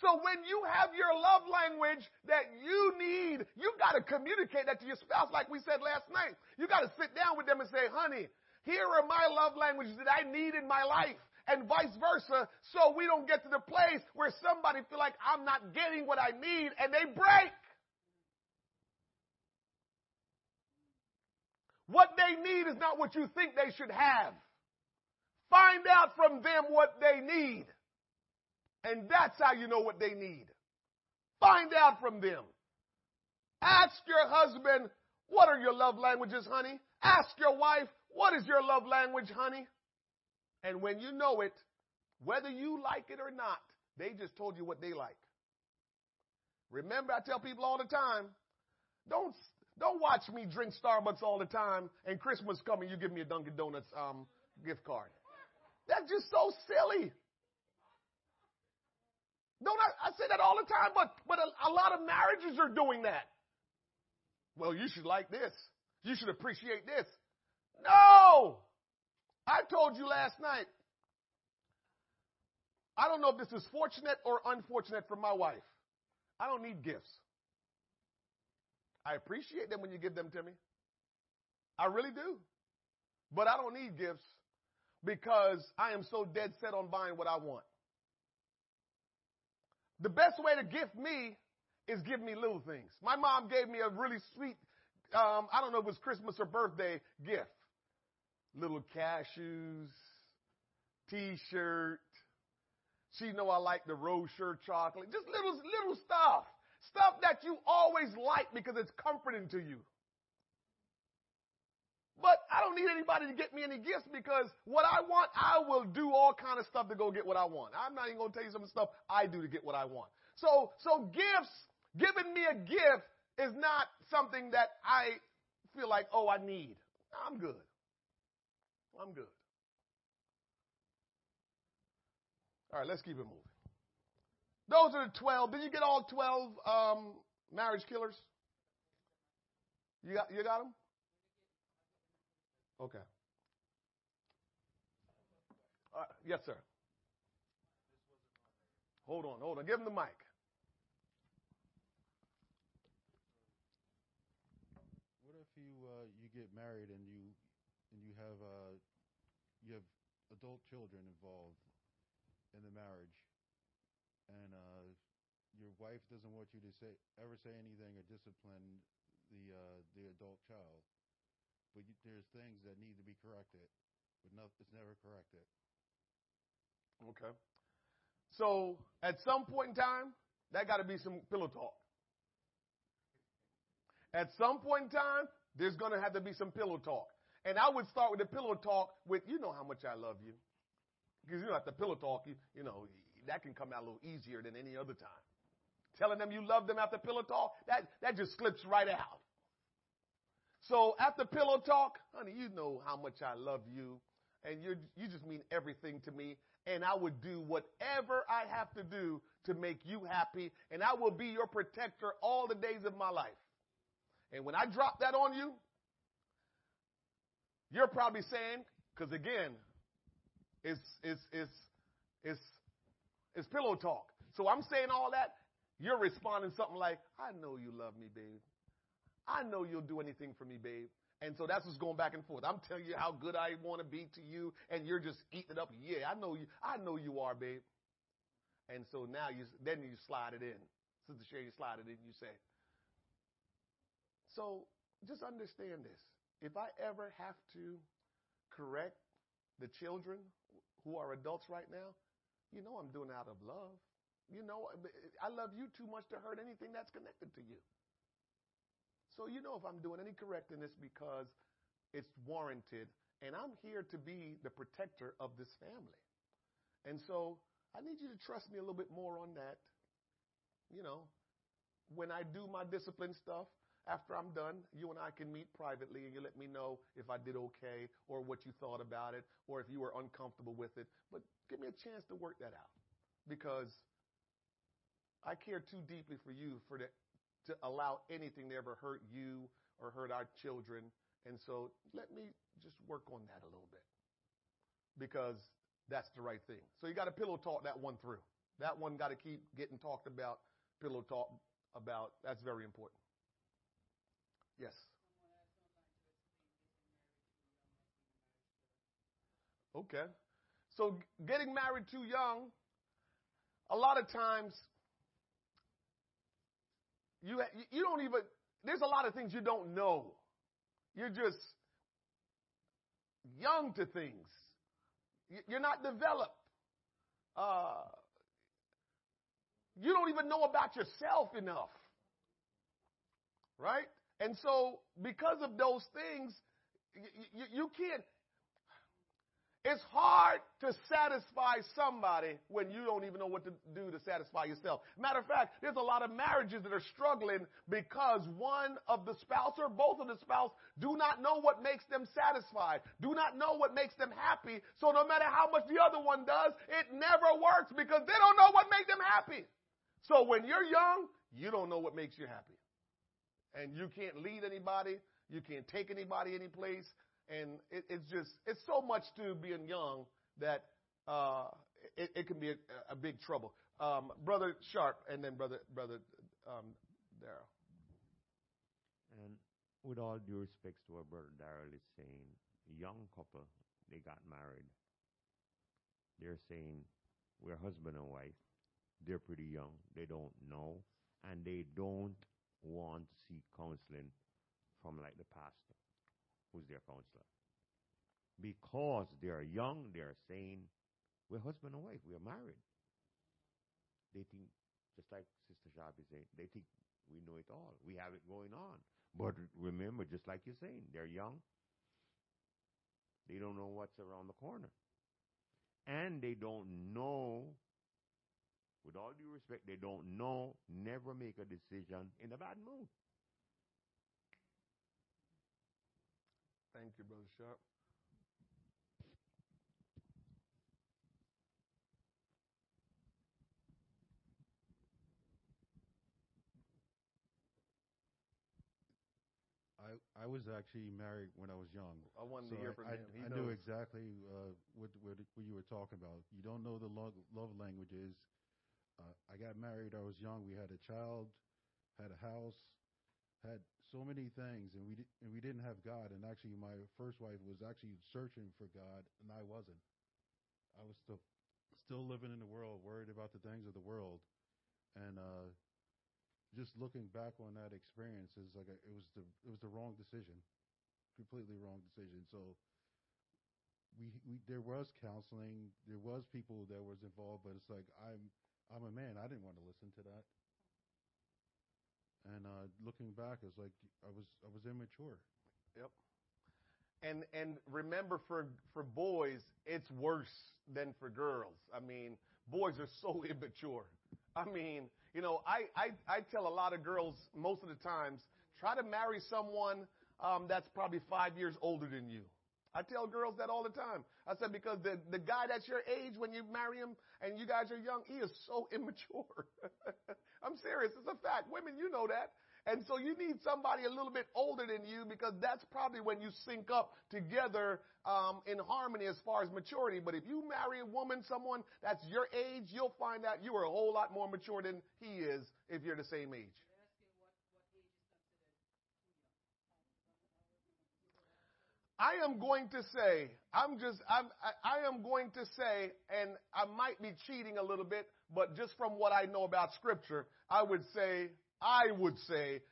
So when you have your love language that you need, you got to communicate that to your spouse, like we said last night. You got to sit down with them and say, honey, here are my love languages that I need in my life and vice versa so we don't get to the place where somebody feel like I'm not getting what I need and they break. What they need is not what you think they should have. Find out from them what they need. And that's how you know what they need. Find out from them. Ask your husband, what are your love languages, honey? Ask your wife, what is your love language, honey? And when you know it, whether you like it or not, they just told you what they like. Remember, I tell people all the time, don't don't watch me drink Starbucks all the time and Christmas coming, you give me a Dunkin' Donuts um, gift card. That's just so silly. Don't I, I say that all the time, but but a, a lot of marriages are doing that. Well, you should like this. You should appreciate this. No! I told you last night. I don't know if this is fortunate or unfortunate for my wife. I don't need gifts. I appreciate them when you give them to me. I really do. But I don't need gifts because I am so dead set on buying what I want. The best way to gift me is give me little things. My mom gave me a really sweet, um, I don't know if it was Christmas or birthday gift. Little cashews, t-shirt. She know I like the shirt chocolate. Just little, little stuff. Stuff that you always like because it's comforting to you. But I don't need anybody to get me any gifts because what I want, I will do all kind of stuff to go get what I want. I'm not even going to tell you some of the stuff I do to get what I want. So, so gifts, giving me a gift is not something that I feel like, oh, I need. I'm good. I'm good. All right, let's keep it moving. Those are the 12. Did you get all 12 um, marriage killers? You got, you got them? Okay. Uh, yes, sir. Hold on, hold on. Give him the mic. What if you uh, you get married and you and you have uh, you have adult children involved in the marriage, and uh, your wife doesn't want you to say ever say anything or discipline the uh, the adult child but you, there's things that need to be corrected, but no, it's never corrected. Okay. So at some point in time, that got to be some pillow talk. At some point in time, there's going to have to be some pillow talk. And I would start with the pillow talk with, you know how much I love you. Because you the pillow talk, you, you know, that can come out a little easier than any other time. Telling them you love them after pillow talk, that, that just slips right out. So after pillow talk, honey, you know how much I love you. And you you just mean everything to me. And I would do whatever I have to do to make you happy. And I will be your protector all the days of my life. And when I drop that on you, you're probably saying, because again, it's, it's, it's, it's, it's pillow talk. So I'm saying all that. You're responding something like, I know you love me, babe. I know you'll do anything for me, babe. And so that's what's going back and forth. I'm telling you how good I want to be to you, and you're just eating it up. Yeah, I know you. I know you are, babe. And so now you, then you slide it in. Sister Sherry, you slide it in. You say. So just understand this. If I ever have to correct the children who are adults right now, you know I'm doing it out of love. You know, I love you too much to hurt anything that's connected to you. So you know if I'm doing any correcting, it's because it's warranted. And I'm here to be the protector of this family. And so I need you to trust me a little bit more on that. You know, when I do my discipline stuff, after I'm done, you and I can meet privately and you let me know if I did okay or what you thought about it or if you were uncomfortable with it. But give me a chance to work that out because I care too deeply for you for the, to allow anything to ever hurt you or hurt our children. And so let me just work on that a little bit because that's the right thing. So you got to pillow talk that one through. That one got to keep getting talked about, pillow talk about. That's very important. Yes. Okay. So getting married too young, a lot of times you you don't even there's a lot of things you don't know. You're just young to things. You're not developed. Uh, you don't even know about yourself enough. Right? And so, because of those things, you, you can't. It's hard to satisfy somebody when you don't even know what to do to satisfy yourself. Matter of fact, there's a lot of marriages that are struggling because one of the spouse or both of the spouse do not know what makes them satisfied, do not know what makes them happy. So no matter how much the other one does, it never works because they don't know what makes them happy. So when you're young, you don't know what makes you happy and you can't lead anybody, you can't take anybody any place, and it, it's just it's so much to being young that uh, it, it, can be a, a big trouble. Um, brother Sharp, and then brother brother um. And with all due respects to what brother Darrell is saying, young couple they got married. They're saying we're husband and wife. They're pretty young. They don't know, and they don't want to seek counseling from like the who's their counselor. Because they're young, they're saying, we're husband and wife, we're married. They think, just like Sister Sharp is saying, they think we know it all. We have it going on. But remember, just like you're saying, they're young. They don't know what's around the corner. And they don't know with all due respect, they don't know, never make a decision in a bad mood. Thank you, Brother Sharp. I, I was actually married when I was young. I wanted so to hear I, from I, him. He I knew exactly uh, what, what what you were talking about. You don't know the love, love languages. Uh, I got married. I was young. We had a child, had a house, had so many things, and we di- and we didn't have God. And actually, my first wife was actually searching for God, and I wasn't. I was still still living in the world, worried about the things of the world, and uh, just looking back on that experience is like a, it was the it was the wrong decision, completely wrong decision. So. We, we there was counseling, there was people that was involved, but it's like I'm I'm a man. I didn't want to listen to that. And uh, looking back, it's like I was I was immature. Yep. And and remember for for boys, it's worse than for girls. I mean, boys are so [laughs] immature. I mean, you know, I I, I tell a lot of girls most of the times, try to marry someone um, that's probably five years older than you. I tell girls that all the time. I said because the the guy that's your age when you marry him and you guys are young, he is so [laughs] immature. I'm serious. It's a fact. Women, you know that. And so you need somebody a little bit older than you because that's probably when you sync up together um, in harmony as far as maturity. But if you marry a woman, someone that's your age, you'll find out you are a whole lot more mature than he is if you're the same age. I am going to say, I'm just, I'm, I, I am going to say, and I might be cheating a little bit, but just from what I know about scripture, I would say, I would say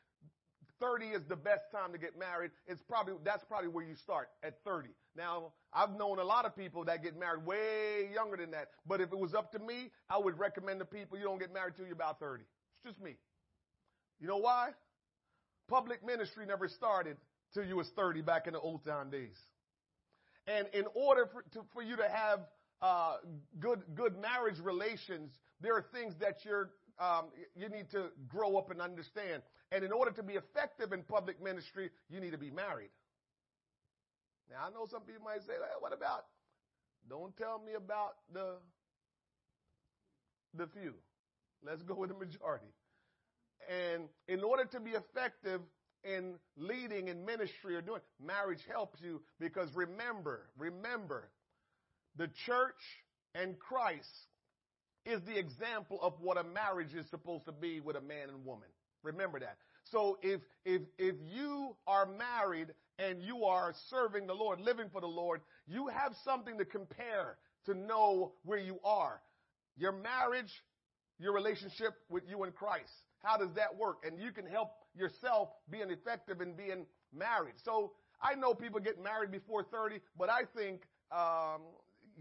30 is the best time to get married. It's probably, that's probably where you start at 30. Now, I've known a lot of people that get married way younger than that, but if it was up to me, I would recommend to people you don't get married till you're about 30. It's just me. You know why? Public ministry never started till you was 30 back in the old time days. And in order for, to, for you to have uh, good good marriage relations, there are things that you're um, you need to grow up and understand. And in order to be effective in public ministry, you need to be married. Now I know some people might say, hey, "What about?" Don't tell me about the the few. Let's go with the majority. And in order to be effective, in leading in ministry or doing. Marriage helps you because remember, remember, the church and Christ is the example of what a marriage is supposed to be with a man and woman. Remember that. So if if if you are married and you are serving the Lord, living for the Lord, you have something to compare to know where you are. Your marriage, your relationship with you and Christ. How does that work? And you can help yourself being effective in being married. So I know people get married before 30, but I think um,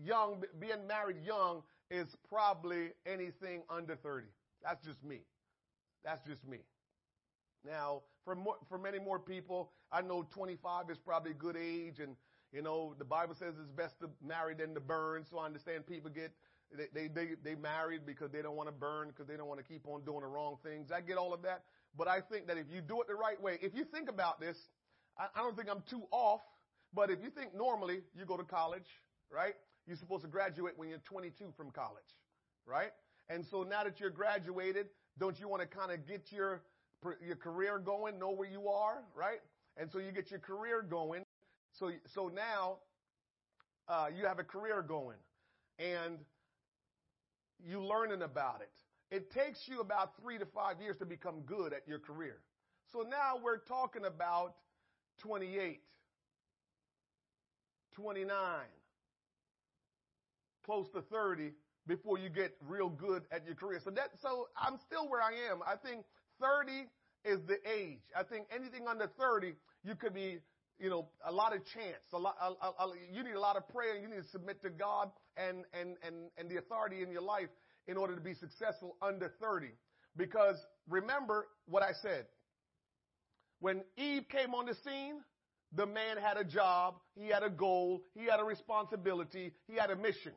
young, being married young is probably anything under 30. That's just me. That's just me. Now, for more, for many more people, I know 25 is probably a good age, and you know the Bible says it's best to marry than to burn. So I understand people get they they they, they married because they don't want to burn because they don't want to keep on doing the wrong things. I get all of that, but I think that if you do it the right way, if you think about this, I, I don't think I'm too off. But if you think normally, you go to college, right? You're supposed to graduate when you're 22 from college, right? And so now that you're graduated, don't you want to kind of get your your career going, know where you are, right? And so you get your career going. So so now uh, you have a career going, and you learning about it. It takes you about three to five years to become good at your career. So now we're talking about 28, 29, close to 30 before you get real good at your career. So that, so I'm still where I am. I think 30 is the age. I think anything under 30, you could be, you know, a lot of chance. A lot, a, a, you need a lot of prayer. You need to submit to God and, and, and, and the authority in your life in order to be successful under 30. Because remember what I said. When Eve came on the scene, the man had a job, he had a goal, he had a responsibility, he had a mission.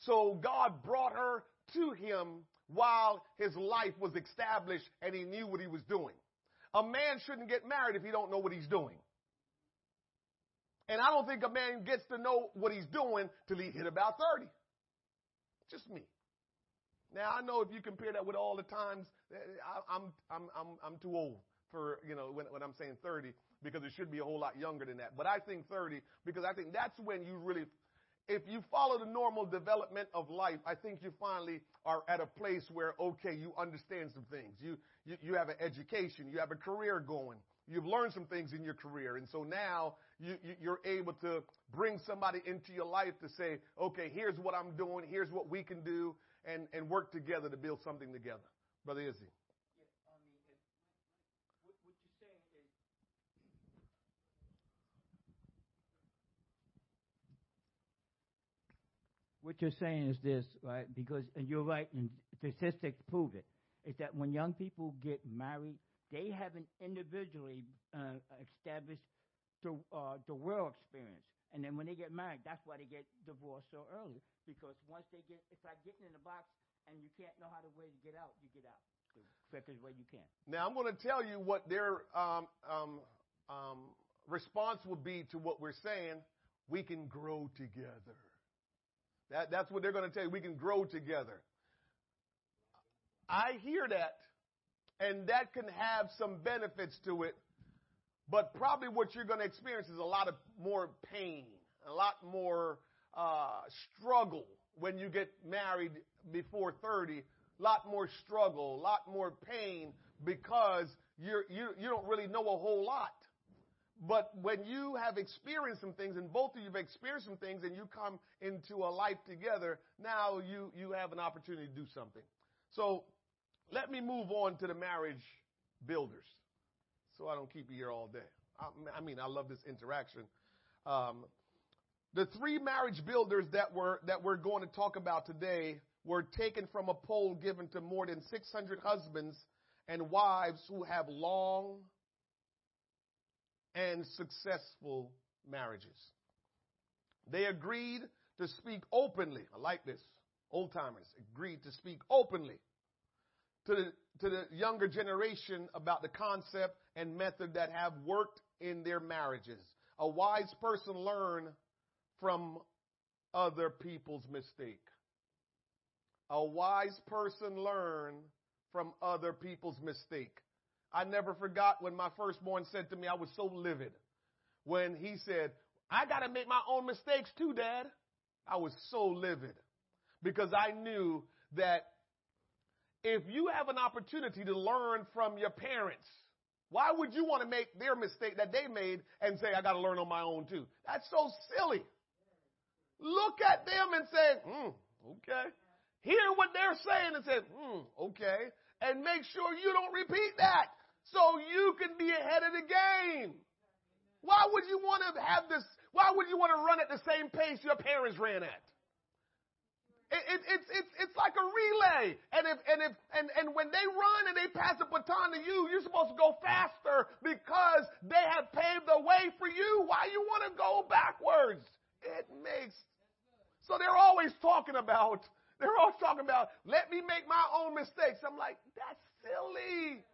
So God brought her to him while his life was established and he knew what he was doing. A man shouldn't get married if he don't know what he's doing. And I don't think a man gets to know what he's doing till he hit about 30. Just me. Now I know if you compare that with all the times, eh, I, I'm I'm I'm I'm too old for you know when, when I'm saying 30 because it should be a whole lot younger than that. But I think 30 because I think that's when you really, if you follow the normal development of life, I think you finally are at a place where okay, you understand some things. You you, you have an education, you have a career going, you've learned some things in your career. And so now you, you, you're able to bring somebody into your life to say, okay, here's what I'm doing. Here's what we can do and, and work together to build something together. Brother Izzy. what you're saying is this, right? Because and you're right, and statistics prove it. Is that when young people get married, they haven't individually uh, established the uh, the world experience, and then when they get married, that's why they get divorced so early. Because once they get, it's like getting in a box, and you can't know how to way to get out. You get out the quickest way you can. Now I'm going to tell you what their um, um, um, response would be to what we're saying. We can grow together. That, that's what they're going to tell you. We can grow together. I hear that, and that can have some benefits to it, but probably what you're going to experience is a lot of more pain, a lot more uh, struggle when you get married before 30, a lot more struggle, a lot more pain because you're, you, you don't really know a whole lot. But when you have experienced some things, and both of you have experienced some things, and you come into a life together, now you, you have an opportunity to do something. So let me move on to the marriage builders so I don't keep you here all day. I, mean, I love this interaction. Um, the three marriage builders that we're, that we're going to talk about today were taken from a poll given to more than 600 husbands and wives who have long and successful marriages. They agreed to speak openly. I like this. Old timers agreed to speak openly to the, to the younger generation about the concept and method that have worked in their marriages. A wise person learn from other people's mistake. A wise person learn from other people's mistake. I never forgot when my firstborn said to me, I was so livid when he said, I got to make my own mistakes too, Dad. I was so livid because I knew that if you have an opportunity to learn from your parents, why would you want to make their mistake that they made and say, I got to learn on my own too? That's so silly. Look at them and say, hmm, okay. Hear what they're saying and say, hmm, okay. And make sure you don't repeat that so you can be ahead of the game. Why would you want to have this? Why would you want to run at the same pace your parents ran at? It, it, it's, it's, it's like a relay. And if, and if, and, and when they run and they pass the baton to you, you're supposed to go faster because they have paved the way for you. Why you want to go backwards? It makes, so they're always talking about, they're always talking about, let me make my own mistakes. I'm like, that's silly. [laughs]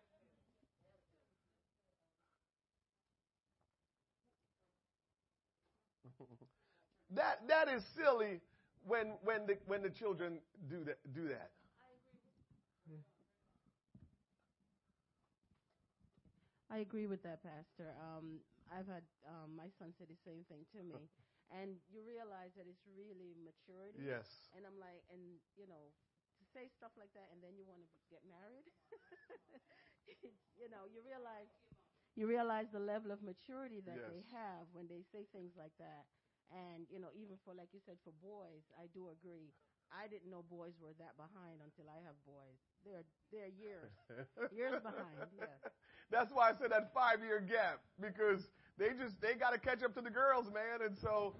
That that is silly when when the when the children do that do that. I agree with that, Pastor. Um, I've had um, my son say the same thing to me, and you realize that it's really maturity. Yes. And I'm like, and you know, to say stuff like that, and then you want to get married. [laughs] you know, you realize you realize the level of maturity that they have when they say things like that. And you know, even for like you said, for boys, I do agree. I didn't know boys were that behind until I have boys. They're they're years [laughs] years behind. Yes. That's why I said that five year gap because they just they got to catch up to the girls, man. And so,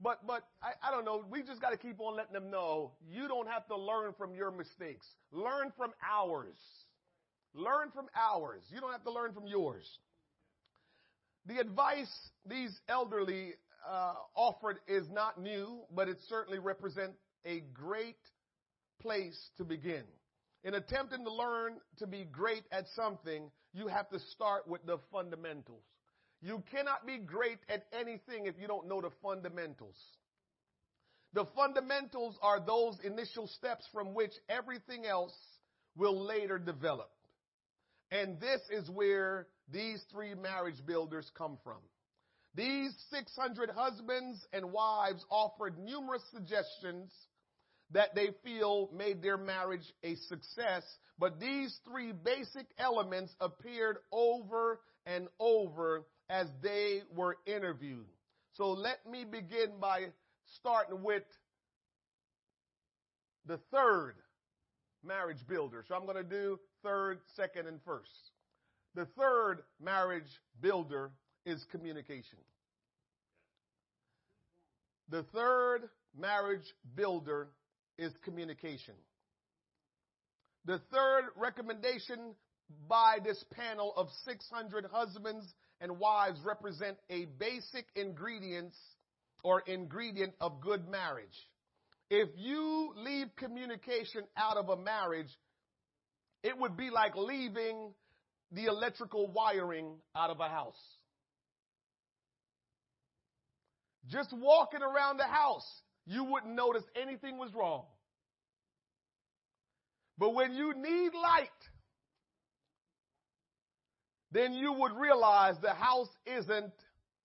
but but I, I don't know. We just got to keep on letting them know you don't have to learn from your mistakes. Learn from ours. Learn from ours. You don't have to learn from yours. The advice these elderly uh, offered is not new, but it certainly represents a great place to begin. In attempting to learn to be great at something, you have to start with the fundamentals. You cannot be great at anything if you don't know the fundamentals. The fundamentals are those initial steps from which everything else will later develop. And this is where these three marriage builders come from. These 600 husbands and wives offered numerous suggestions that they feel made their marriage a success, but these three basic elements appeared over and over as they were interviewed. So let me begin by starting with the third marriage builder. So I'm going to do third, second, and first. The third marriage builder is communication. The third marriage builder is communication. The third recommendation by this panel of 600 husbands and wives represent a basic ingredients or ingredient of good marriage. If you leave communication out of a marriage, it would be like leaving the electrical wiring out of a house. Just walking around the house, you wouldn't notice anything was wrong. But when you need light, then you would realize the house isn't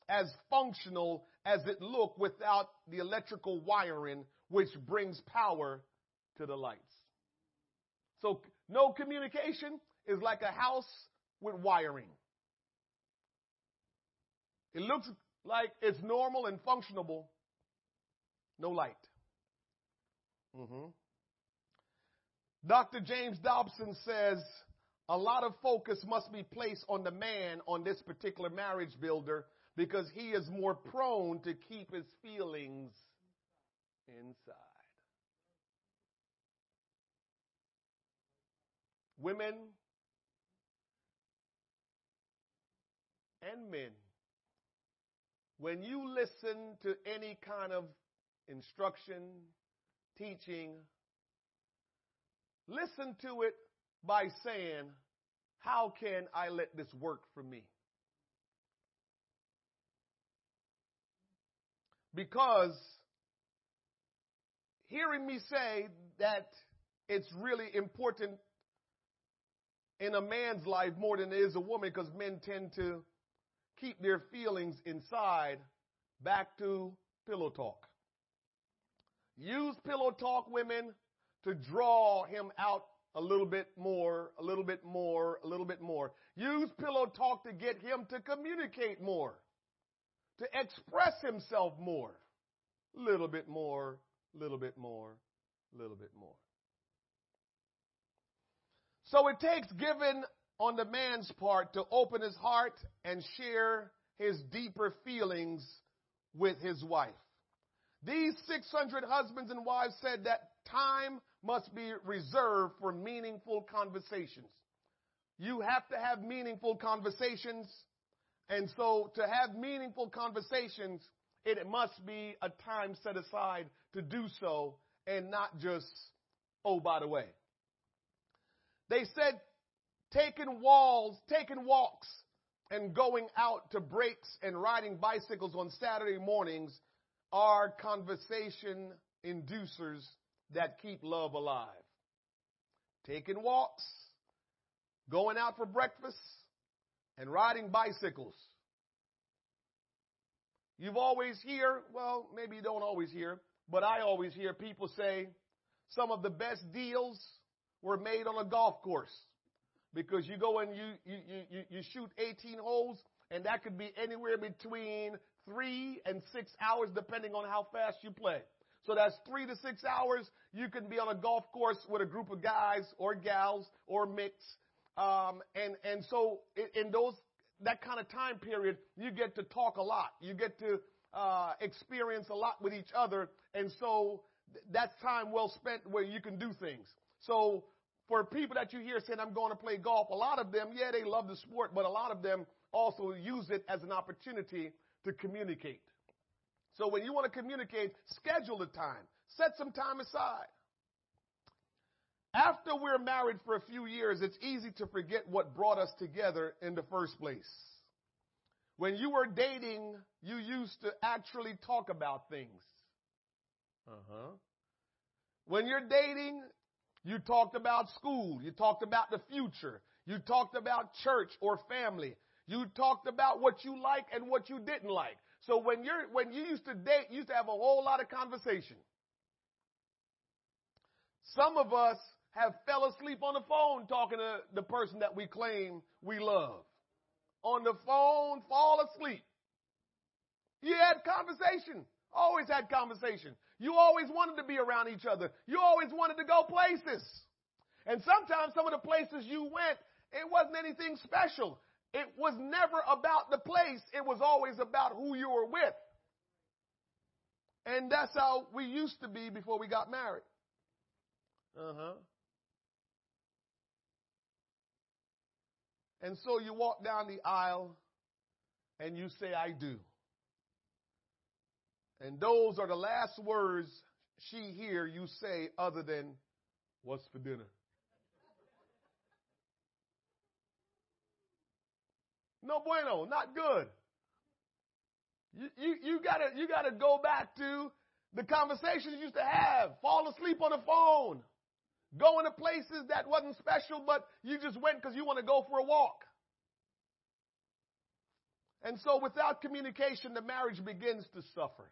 as functional as it looked without the electrical wiring which brings power to the lights. So no communication is like a house with wiring. It looks like it's normal and functionable, no light. Mm-hmm. Dr. James Dobson says a lot of focus must be placed on the man on this particular marriage builder because he is more prone to keep his feelings inside. Women and men, when you listen to any kind of instruction, teaching, listen to it by saying, How can I let this work for me? Because hearing me say that it's really important in a man's life more than it is a woman because men tend to keep their feelings inside back to pillow talk. Use pillow talk, women, to draw him out a little bit more, a little bit more, a little bit more. Use pillow talk to get him to communicate more, to express himself more. A little bit more, a little bit more, a little bit more. So it takes giving on the man's part to open his heart and share his deeper feelings with his wife. These 600 husbands and wives said that time must be reserved for meaningful conversations. You have to have meaningful conversations. And so to have meaningful conversations, it must be a time set aside to do so and not just, oh, by the way. They said taking walls, taking walks and going out to breaks and riding bicycles on Saturday mornings are conversation inducers that keep love alive. Taking walks, going out for breakfast, and riding bicycles. You've always hear, well, maybe you don't always hear, but I always hear people say some of the best deals were made on a golf course because you go and you, you, you, you shoot 18 holes and that could be anywhere between three and six hours depending on how fast you play. So that's three to six hours. You can be on a golf course with a group of guys or gals or mix. Um, and, and so in those, that kind of time period, you get to talk a lot. You get to, uh, experience a lot with each other. And so that's time well spent where you can do things. So for people that you hear saying, I'm going to play golf, a lot of them, yeah, they love the sport, but a lot of them also use it as an opportunity to communicate. So when you want to communicate, schedule the time. Set some time aside. After we're married for a few years, it's easy to forget what brought us together in the first place. When you were dating, you used to actually talk about things. Uh huh. When you're dating, you talked about school. You talked about the future. You talked about church or family. You talked about what you like and what you didn't like. So when you're, when you used to date, you used to have a whole lot of conversation. Some of us have fell asleep on the phone talking to the person that we claim we love. On the phone, fall asleep. You had conversation. Always had conversation. You always wanted to be around each other. You always wanted to go places. And sometimes some of the places you went, it wasn't anything special. It was never about the place. It was always about who you were with. And that's how we used to be before we got married. Uh huh. And so you walk down the aisle and you say, I do. And those are the last words she hear you say other than, what's for dinner? No bueno, not good. You, you, you gotta, you gotta go back to the conversations you used to have. Fall asleep on the phone. Going to places that wasn't special, but you just went because you want to go for a walk. And so without communication, the marriage begins to suffer.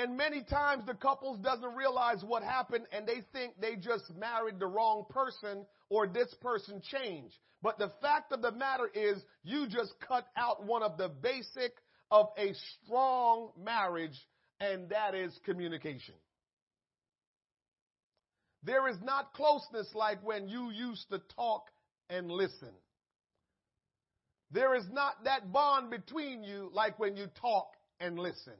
And many times the couples doesn't realize what happened and they think they just married the wrong person or this person changed. But the fact of the matter is you just cut out one of the basic of a strong marriage and that is communication. There is not closeness like when you used to talk and listen. There is not that bond between you like when you talk and listen.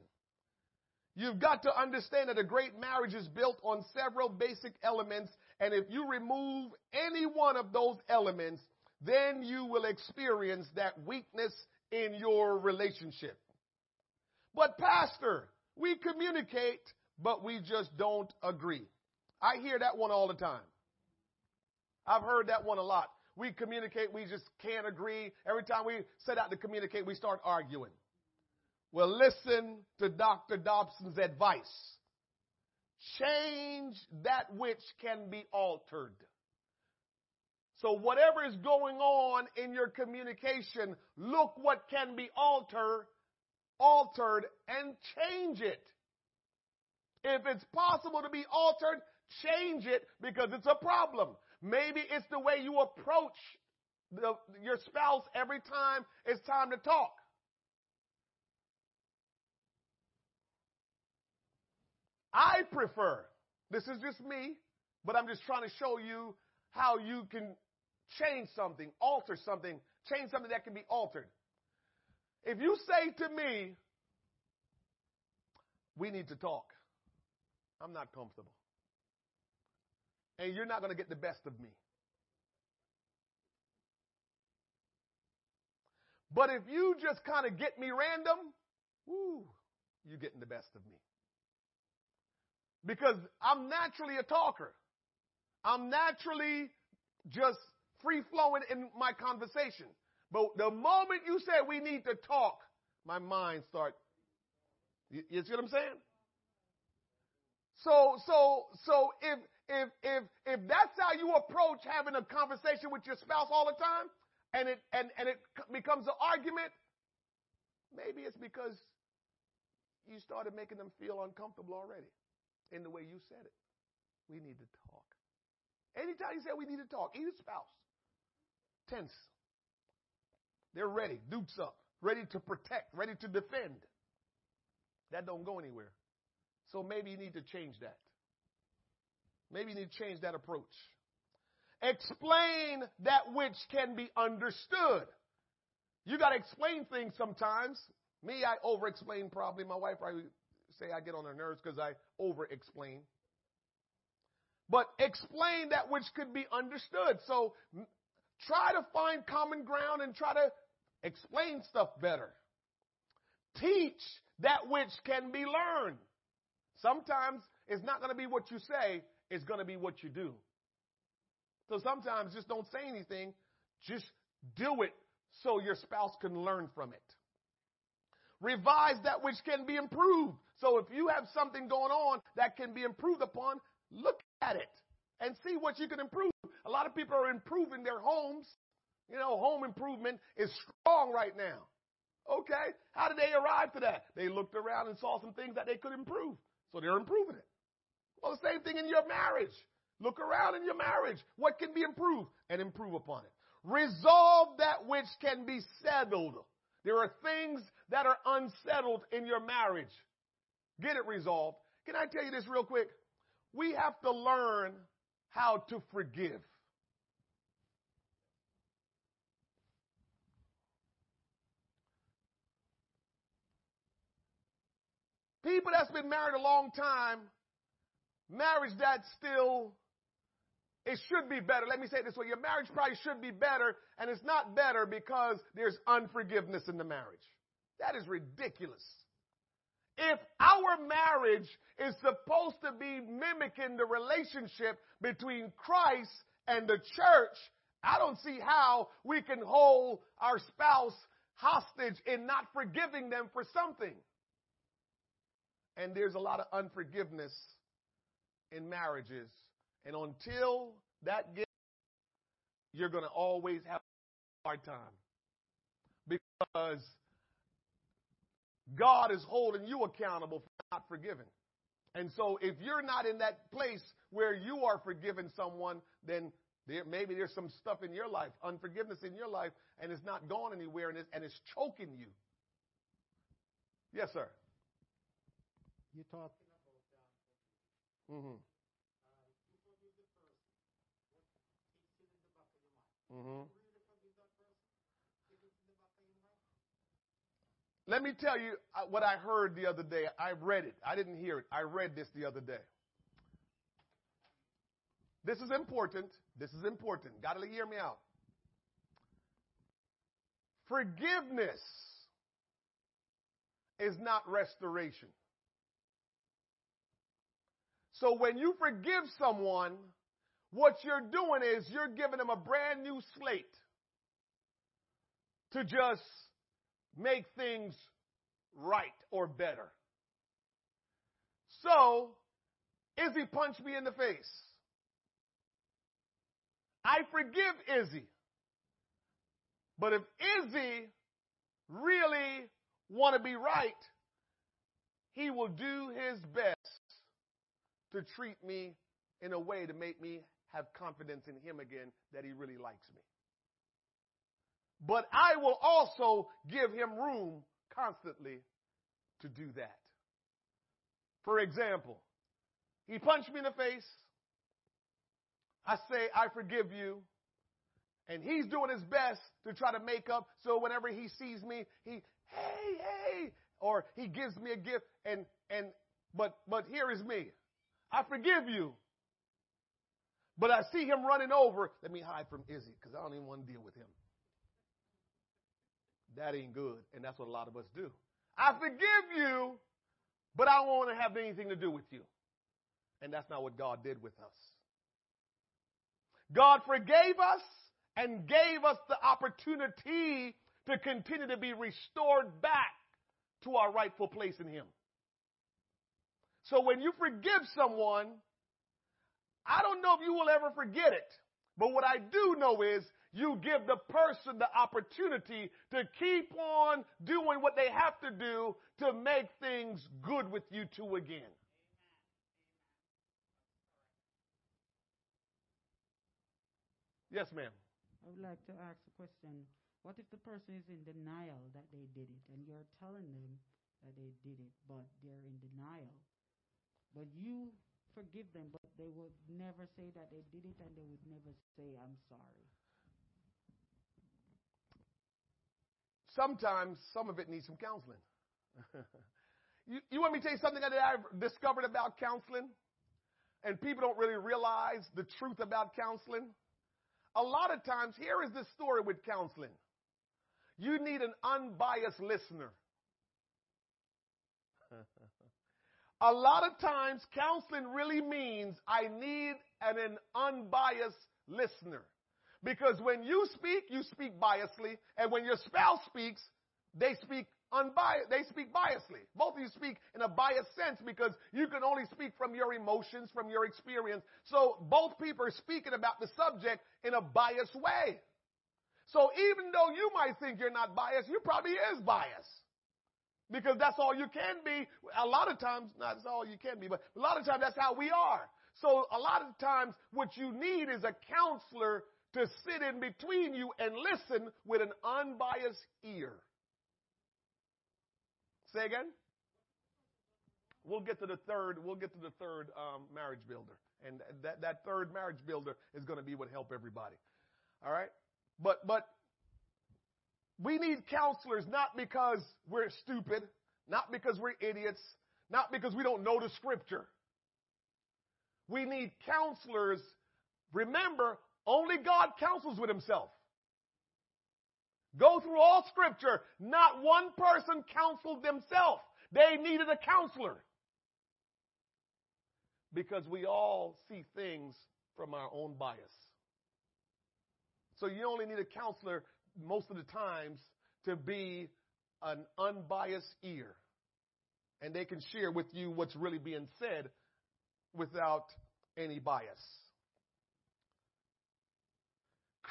You've got to understand that a great marriage is built on several basic elements, and if you remove any one of those elements, then you will experience that weakness in your relationship. But pastor, we communicate, but we just don't agree. I hear that one all the time. I've heard that one a lot. We communicate, we just can't agree. Every time we set out to communicate, we start arguing. Well, listen to Dr. Dobson's advice. Change that which can be altered. So whatever is going on in your communication, look what can be altered, altered and change it. If it's possible to be altered, change it because it's a problem. Maybe it's the way you approach the, your spouse every time it's time to talk. I prefer, this is just me, but I'm just trying to show you how you can change something, alter something, change something that can be altered. If you say to me, we need to talk, I'm not comfortable. And you're not going to get the best of me. But if you just kind of get me random, woo, you're getting the best of me because I'm naturally a talker. I'm naturally just free flowing in my conversation. But the moment you say we need to talk, my mind start. You, you see what I'm saying? So, so, so if, if, if, if that's how you approach having a conversation with your spouse all the time and it, and, and it becomes an argument, maybe it's because you started making them feel uncomfortable already in the way you said it. We need to talk. Anytime you say we need to talk, either spouse, tense. They're ready, dukes up, ready to protect, ready to defend. That don't go anywhere. So maybe you need to change that. Maybe you need to change that approach. Explain that which can be understood. You got to explain things sometimes. Me, I over explain probably. My wife probably say I get on their nerves because I over explain. But explain that which could be understood. So try to find common ground and try to explain stuff better. Teach that which can be learned. Sometimes it's not going to be what you say, it's going to be what you do. So sometimes just don't say anything, just do it so your spouse can learn from it. Revise that which can be improved. So if you have something going on that can be improved upon, look at it and see what you can improve. A lot of people are improving their homes. You know, home improvement is strong right now. Okay. How did they arrive to that? They looked around and saw some things that they could improve. So they're improving it. Well, the same thing in your marriage. Look around in your marriage. What can be improved? And improve upon it. Resolve that which can be settled. There are things that are unsettled in your marriage. Get it resolved. Can I tell you this real quick? We have to learn how to forgive. People that's been married a long time, marriage that still, it should be better. Let me say this way. Your marriage probably should be better, and it's not better because there's unforgiveness in the marriage. That is ridiculous. If our marriage is supposed to be mimicking the relationship between Christ and the church, I don't see how we can hold our spouse hostage in not forgiving them for something. And there's a lot of unforgiveness in marriages. And until that gets, you're going to always have a hard time. Because God is holding you accountable for not forgiving. And so if you're not in that place where you are forgiving someone, then there, maybe there's some stuff in your life, unforgiveness in your life, and it's not going anywhere and it's, and it's choking you. Yes, sir. You talk Mm-hmm. Mm-hmm. Let me tell you uh, what I heard the other day. I read it. I didn't hear it. I read this the other day. This is important. This is important. Got to hear me out. Forgiveness is not restoration. So when you forgive someone, what you're doing is you're giving them a brand new slate to just make things right or better. So, Izzy punched me in the face. I forgive Izzy. But if Izzy really want to be right, he will do his best to treat me in a way to make me have confidence in him again that he really likes me. But I will also give him room constantly to do that. For example, he punched me in the face. I say, I forgive you. And he's doing his best to try to make up. So whenever he sees me, he, hey, hey, or he gives me a gift. And, and, but, but here is me. I forgive you. But I see him running over. Let me hide from Izzy because I don't even want to deal with him. That ain't good. And that's what a lot of us do. I forgive you, but I don't want to have anything to do with you. And that's not what God did with us. God forgave us and gave us the opportunity to continue to be restored back to our rightful place in Him. So when you forgive someone, I don't know if you will ever forget it. But what I do know is you give the person the opportunity to keep on doing what they have to do to make things good with you two again. Yes, ma'am. I would like to ask a question. What if the person is in denial that they did it and you're telling them that they did it, but they're in denial? But you forgive them, but they would never say that they did it and they would never say, I'm sorry. Sometimes some of it needs some counseling. [laughs] you, you want me to tell you something that I've discovered about counseling? And people don't really realize the truth about counseling. A lot of times, here is the story with counseling. You need an unbiased listener. [laughs] A lot of times, counseling really means I need an, an unbiased listener. Because when you speak, you speak biasly, and when your spouse speaks, they speak unbiased, they speak biasly. Both of you speak in a biased sense because you can only speak from your emotions, from your experience. So both people are speaking about the subject in a biased way. So even though you might think you're not biased, you probably is biased. Because that's all you can be. A lot of times, not that's all you can be, but a lot of times that's how we are. So a lot of times what you need is a counselor to sit in between you and listen with an unbiased ear. Say again? We'll get to the third, we'll get to the third um, marriage builder. And that, that third marriage builder is going to be what help everybody. All right? But, but we need counselors not because we're stupid, not because we're idiots, not because we don't know the scripture. We need counselors. Remember, only God counsels with himself. Go through all scripture. Not one person counseled themselves. They needed a counselor. Because we all see things from our own bias. So you only need a counselor most of the times to be an unbiased ear. And they can share with you what's really being said without any bias.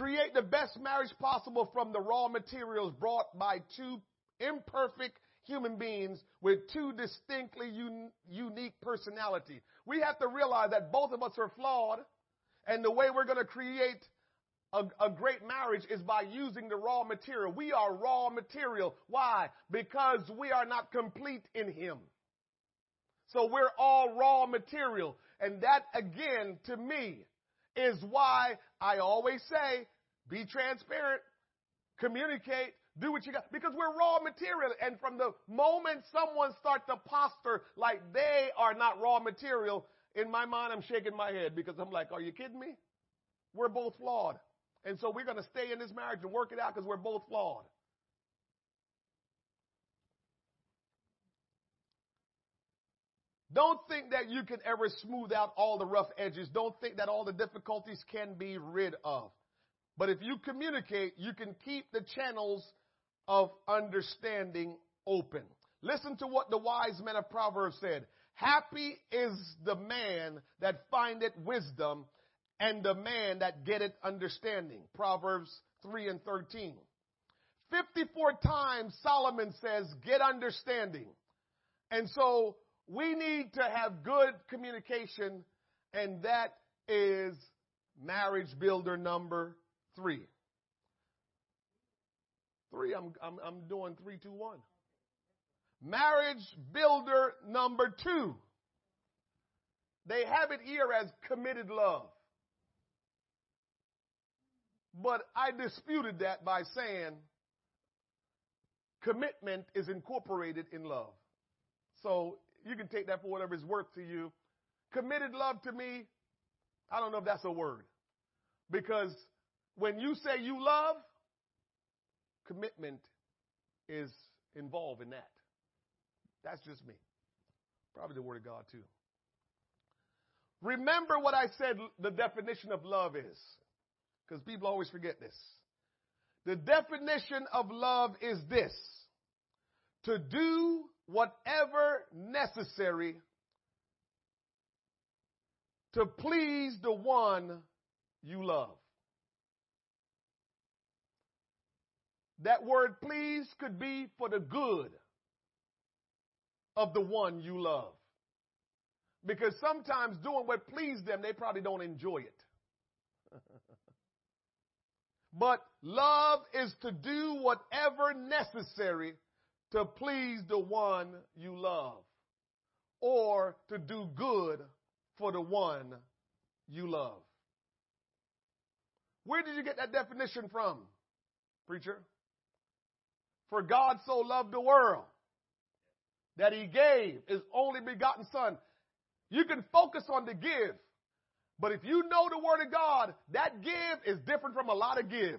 Create the best marriage possible from the raw materials brought by two imperfect human beings with two distinctly un- unique personality. We have to realize that both of us are flawed and the way we're going to create a, a, great marriage is by using the raw material. We are raw material. Why? Because we are not complete in Him. So we're all raw material. And that again, to me, is why I always say, be transparent, communicate, do what you got, because we're raw material. And from the moment someone starts to posture like they are not raw material, in my mind, I'm shaking my head because I'm like, are you kidding me? We're both flawed. And so we're going to stay in this marriage and work it out because we're both flawed. Don't think that you can ever smooth out all the rough edges. Don't think that all the difficulties can be rid of. But if you communicate, you can keep the channels of understanding open. Listen to what the wise men of Proverbs said. Happy is the man that findeth wisdom and the man that getteth understanding. Proverbs 3 and 13. 54 times Solomon says, get understanding. And so we need to have good communication, and that is marriage builder number three. Three, I'm, I'm, I'm doing three, two, one. Marriage builder number two. They have it here as committed love. But I disputed that by saying commitment is incorporated in love. So you can take that for whatever it's worth to you. Committed love to me, I don't know if that's a word. Because when you say you love, commitment is involved in that. That's just me. Probably the Word of God, too. Remember what I said the definition of love is. Because people always forget this. The definition of love is this to do whatever necessary to please the one you love. That word please could be for the good of the one you love. Because sometimes doing what pleases them, they probably don't enjoy it. [laughs] but love is to do whatever necessary to please the one you love or to do good for the one you love. Where did you get that definition from, preacher? For God so loved the world that he gave his only begotten son. You can focus on the give, but if you know the word of God, that give is different from a lot of give.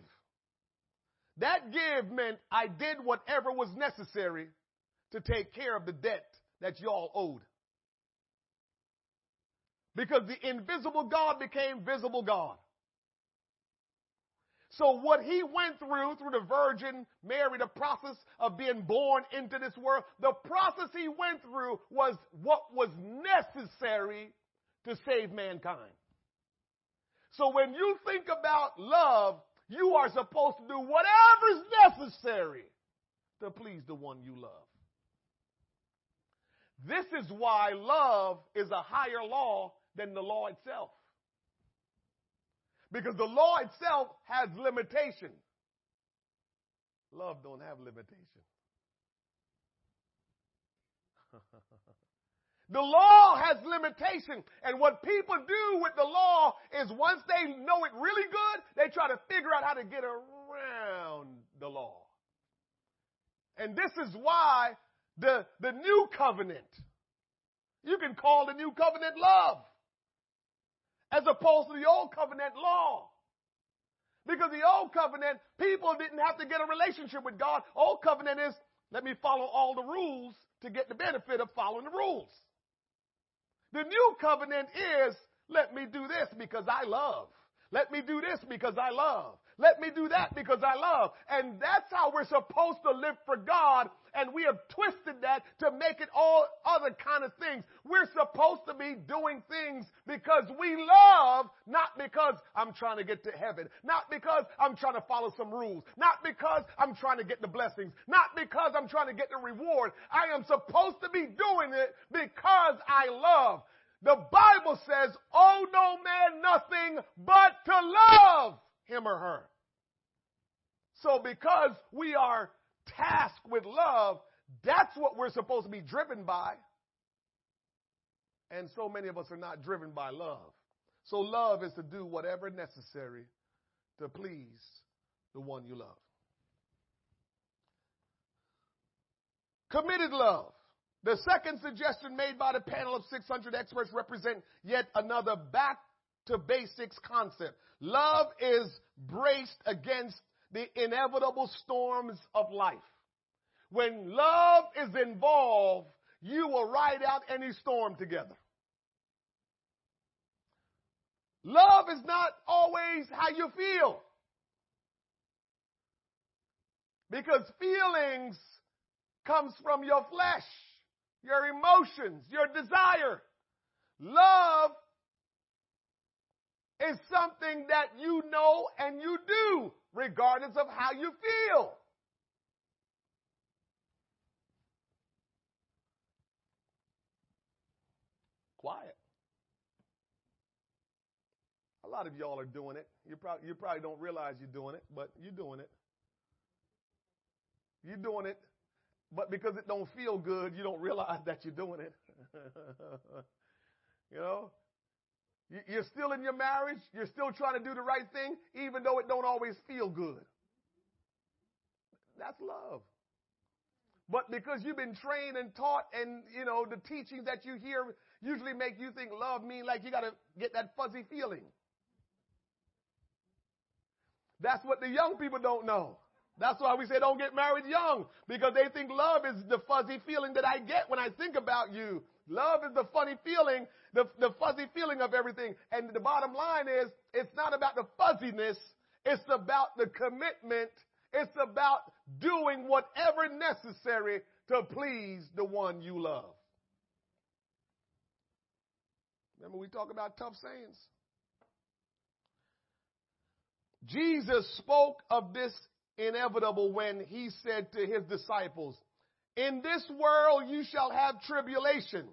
That give meant I did whatever was necessary to take care of the debt that y'all owed. Because the invisible God became visible God. So what he went through, through the Virgin Mary, the process of being born into this world, the process he went through was what was necessary to save mankind. So when you think about love, you are supposed to do whatever is necessary to please the one you love. This is why love is a higher law than the law itself. Because the law itself has limitation. Love don't have limitation. [laughs] the law has limitation. And what people do with the law is once they know it really good, they try to figure out how to get around the law. And this is why the, the new covenant, you can call the new covenant love as opposed to the old covenant law. Because the old covenant, people didn't have to get a relationship with God. Old covenant is, let me follow all the rules to get the benefit of following the rules. The new covenant is, let me do this because I love. Let me do this because I love. Let me do that because I love. And that's how we're supposed to live for God. And we have twisted that to make it all other kind of things. We're supposed to be doing things because we love, not because I'm trying to get to heaven, not because I'm trying to follow some rules, not because I'm trying to get the blessings, not because I'm trying to get the reward. I am supposed to be doing it because I love. The Bible says, owe no man nothing but to love him or her. So because we are tasked with love, that's what we're supposed to be driven by. And so many of us are not driven by love. So love is to do whatever necessary to please the one you love. Committed love. The second suggestion made by the panel of 600 experts represent yet another back to basics concept. Love is braced against the inevitable storms of life. When love is involved, you will ride out any storm together. Love is not always how you feel. Because feelings comes from your flesh, your emotions, your desire. Love is something that you know and you do regardless of how you feel. Quiet. A lot of y'all are doing it. You probably, you probably don't realize you're doing it, but you're doing it. You're doing it, but because it don't feel good, you don't realize [laughs] that you're doing it. [laughs] you know, you're still in your marriage. You're still trying to do the right thing, even though it don't always feel good. That's love. But because you've been trained and taught and, you know, the teachings that you hear usually make you think love mean like you got to get that fuzzy feeling. That's what the young people don't know. That's why we say don't get married young because they think love is the fuzzy feeling that I get when I think about you. Love is the funny feeling, the, the fuzzy feeling of everything. And the bottom line is, it's not about the fuzziness. It's about the commitment. It's about doing whatever necessary to please the one you love. Remember we talk about tough sayings? Jesus spoke of this inevitable when he said to his disciples, in this world you shall have tribulation,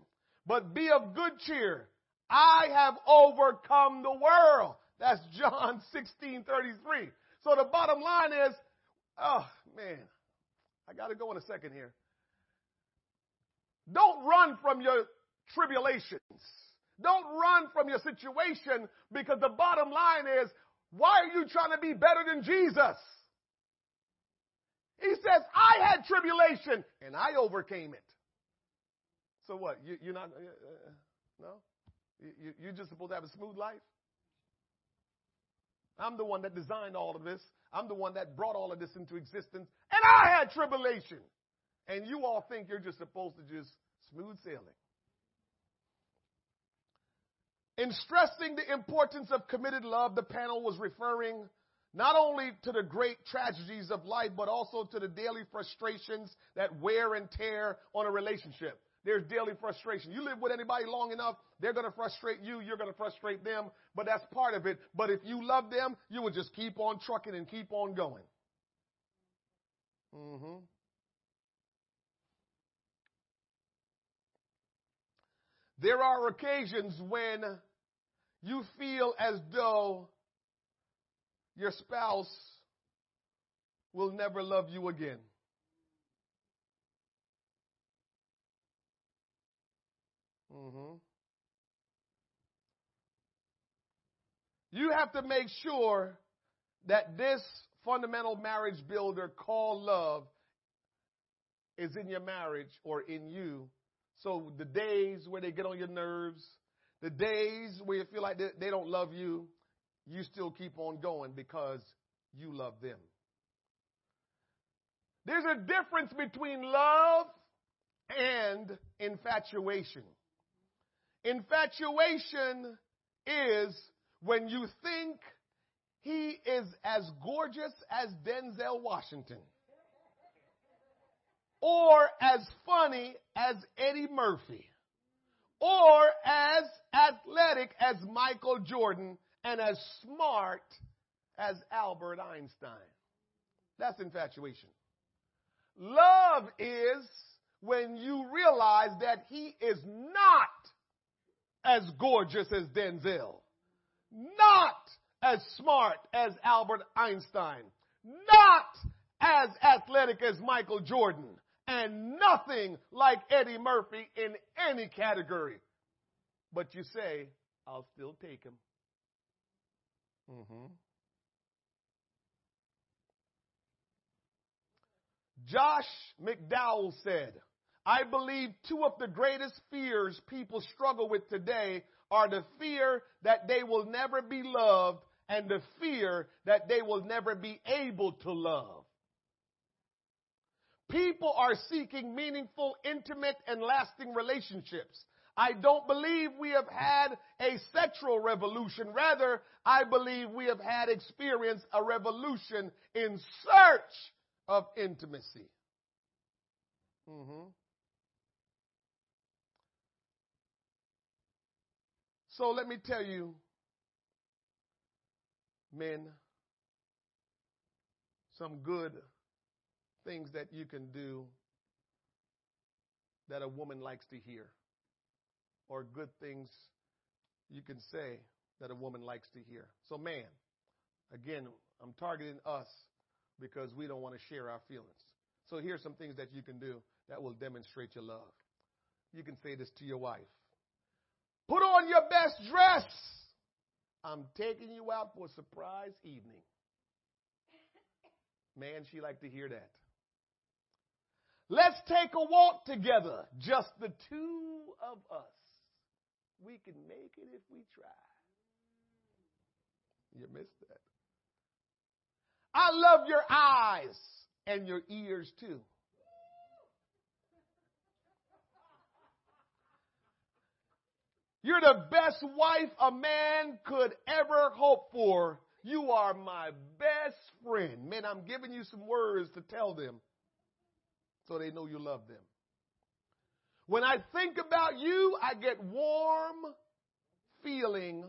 but be of good cheer. I have overcome the world. That's [laughs] John 16, 33. So the bottom line is, oh man, I gotta go in a second here. Don't run from your tribulations. Don't run from your situation because the bottom line is, why are you trying to be better than Jesus? He says, I had tribulation and I overcame it. So what? You, are not, uh, uh, no? You, you're just supposed to have a smooth life? I'm the one that designed all of this. I'm the one that brought all of this into existence. And I had tribulation. And you all think you're just supposed to just smooth sailing. In stressing the importance of committed love, the panel was referring not only to the great tragedies of life, but also to the daily frustrations that wear and tear on a relationship. There's daily frustration. You live with anybody long enough, they're going to frustrate you, you're going to frustrate them, but that's part of it. But if you love them, you will just keep on trucking and keep on going. Mm-hmm. There are occasions when you feel as though your spouse will never love you again. hmm You have to make sure that this fundamental marriage builder called love is in your marriage or in you. So the days where they get on your nerves, the days where you feel like they, they don't love you, you still keep on going because you love them. There's a difference between love and infatuation. Infatuation is when you think he is as gorgeous as Denzel Washington or as funny as Eddie Murphy or as athletic as Michael Jordan and as smart as Albert Einstein. That's infatuation. Love is when you realize that he is not as gorgeous as Denzel, not as smart as Albert Einstein, not as athletic as Michael Jordan, and nothing like Eddie Murphy in any category. But you say, I'll still take him. Mm-hmm. Josh McDowell said, I believe two of the greatest fears people struggle with today are the fear that they will never be loved and the fear that they will never be able to love. People are seeking meaningful, intimate, and lasting relationships. I don't believe we have had a sexual revolution. Rather, I believe we have had experienced a revolution in search of intimacy. Mm-hmm. So let me tell you, men, some good things that you can do that a woman likes to hear, or good things you can say that a woman likes to hear. So, man, again, I'm targeting us because we don't want to share our feelings. So, here's some things that you can do that will demonstrate your love. You can say this to your wife Put on your best dress. I'm taking you out for a surprise evening. Man, she like to hear that. Let's take a walk together, just the two of us. We can make it if we try. You missed that. I love your eyes and your ears too. You're the best wife a man could ever hope for. You are my best friend. Man, I'm giving you some words to tell them so they know you love them. When I think about you, I get warm feeling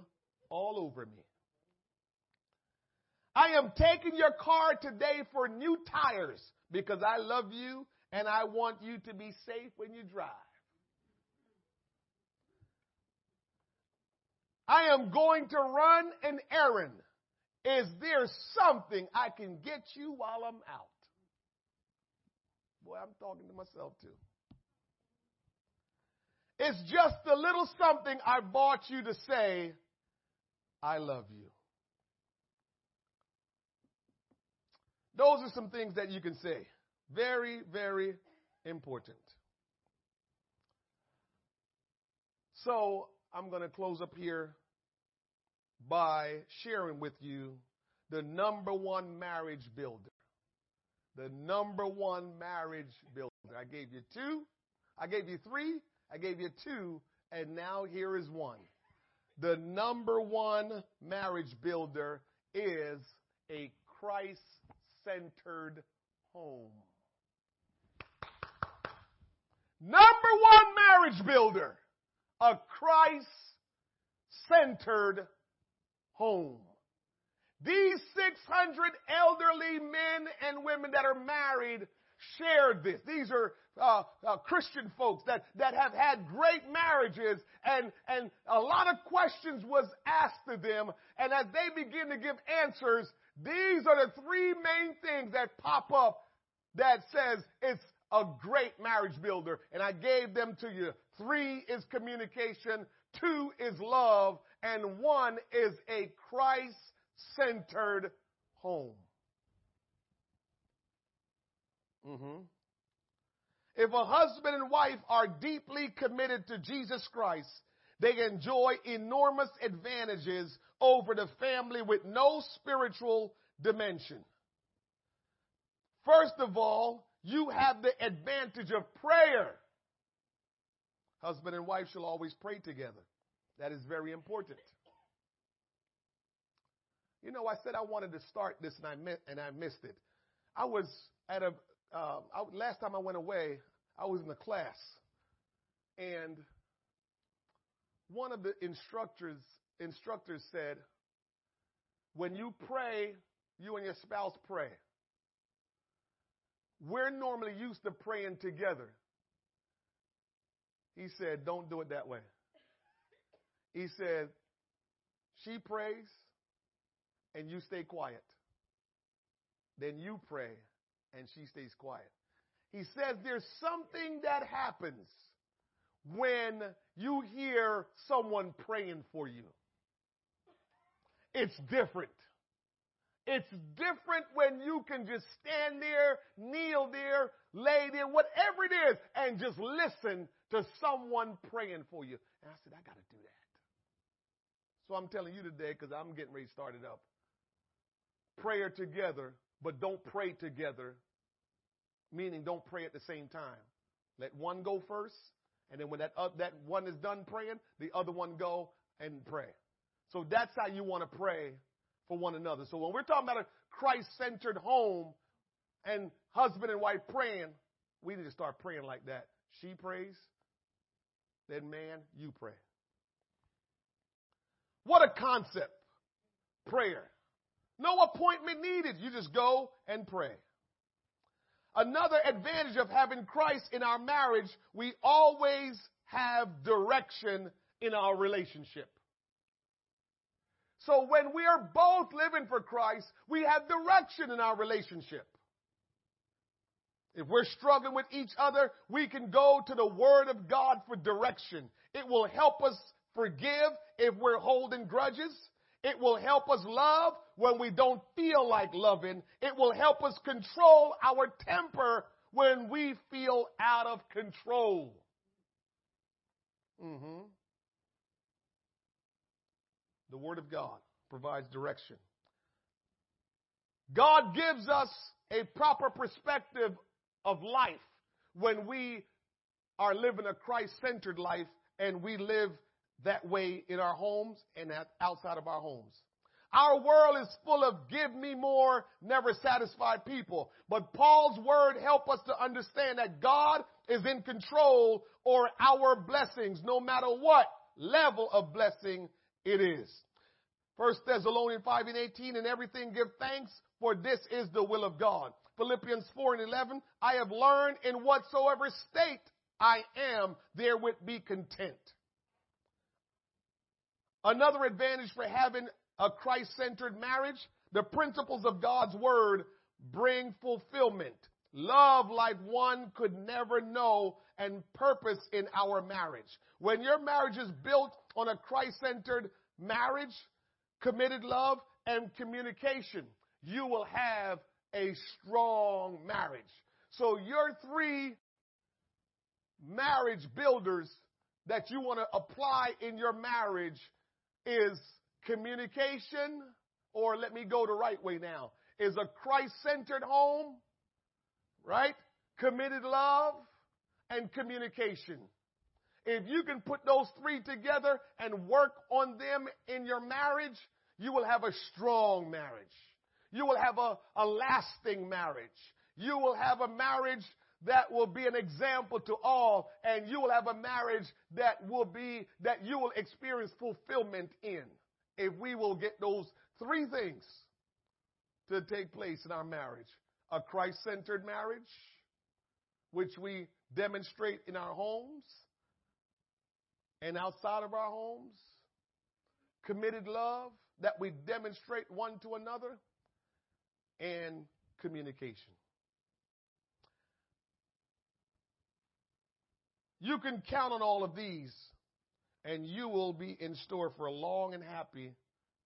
all over me. I am taking your car today for new tires because I love you and I want you to be safe when you drive. I am going to run an errand. Is there something I can get you while I'm out? Boy, I'm talking to myself too. It's just a little something I bought you to say, I love you. Those are some things that you can say. Very, very important. So I'm going to close up here by sharing with you the number one marriage builder. The number one marriage builder. I gave you two, I gave you three, I gave you two, and now here is one. The number one marriage builder is a Christ centered home. Number one marriage builder, a Christ centered home. These 600 elderly men and women that are married shared this. These are uh, uh, Christian folks that, that have had great marriages and, and a lot of questions was asked to them. And as they begin to give answers, these are the three main things that pop up that says it's a great marriage builder. And I gave them to you. Three is communication. Two is love. And one is a Christ centered home. Mm-hmm. If a husband and wife are deeply committed to Jesus Christ, they enjoy enormous advantages over the family with no spiritual dimension. First of all, you have the advantage of prayer. Husband and wife shall always pray together. That is very important. You know, I said I wanted to start this and I, met, and I missed it. I was at a uh, I, last time I went away, I was in a class, and one of the instructors instructors said, "When you pray, you and your spouse pray. We're normally used to praying together." He said, "Don't do it that way." He said, "She prays, and you stay quiet. Then you pray, and she stays quiet. He says there's something that happens when you hear someone praying for you. It's different. It's different when you can just stand there, kneel there, lay there, whatever it is, and just listen to someone praying for you. And I said, I got to do that. So I'm telling you today, because I'm getting ready to start it up. Prayer together but don't pray together, meaning don't pray at the same time. Let one go first, and then when that, uh, that one is done praying, the other one go and pray. So that's how you want to pray for one another. So when we're talking about a Christ centered home and husband and wife praying, we need to start praying like that. She prays, then man, you pray. What a concept. Prayer. No appointment needed. You just go and pray. Another advantage of having Christ in our marriage, we always have direction in our relationship. So when we are both living for Christ, we have direction in our relationship. If we're struggling with each other, we can go to the Word of God for direction. It will help us forgive if we're holding grudges. It will help us love when we don't feel like loving. It will help us control our temper when we feel out of control. Mm-hmm. The Word of God provides direction. God gives us a proper perspective of life when we are living a Christ centered life and we live that way in our homes and outside of our homes. Our world is full of give me more, never satisfied people. But Paul's word help us to understand that God is in control or our blessings, no matter what level of blessing it is. First Thessalonians 5 and 18, and everything give thanks, for this is the will of God. Philippians 4 and 11, I have learned in whatsoever state I am, therewith be content. Another advantage for having a Christ centered marriage, the principles of God's word bring fulfillment. Love like one could never know and purpose in our marriage. When your marriage is built on a Christ centered marriage, committed love, and communication, you will have a strong marriage. So your three marriage builders that you want to apply in your marriage is communication, or let me go the right way now, is a Christ centered home, right? Committed love and communication. If you can put those three together and work on them in your marriage, you will have a strong marriage. You will have a, a lasting marriage. You will have a marriage that will be an example to all, and you will have a marriage that will be, that you will experience fulfillment in. If we will get those three things to take place in our marriage a Christ centered marriage, which we demonstrate in our homes and outside of our homes, committed love that we demonstrate one to another, and communication. You can count on all of these, and you will be in store for a long and happy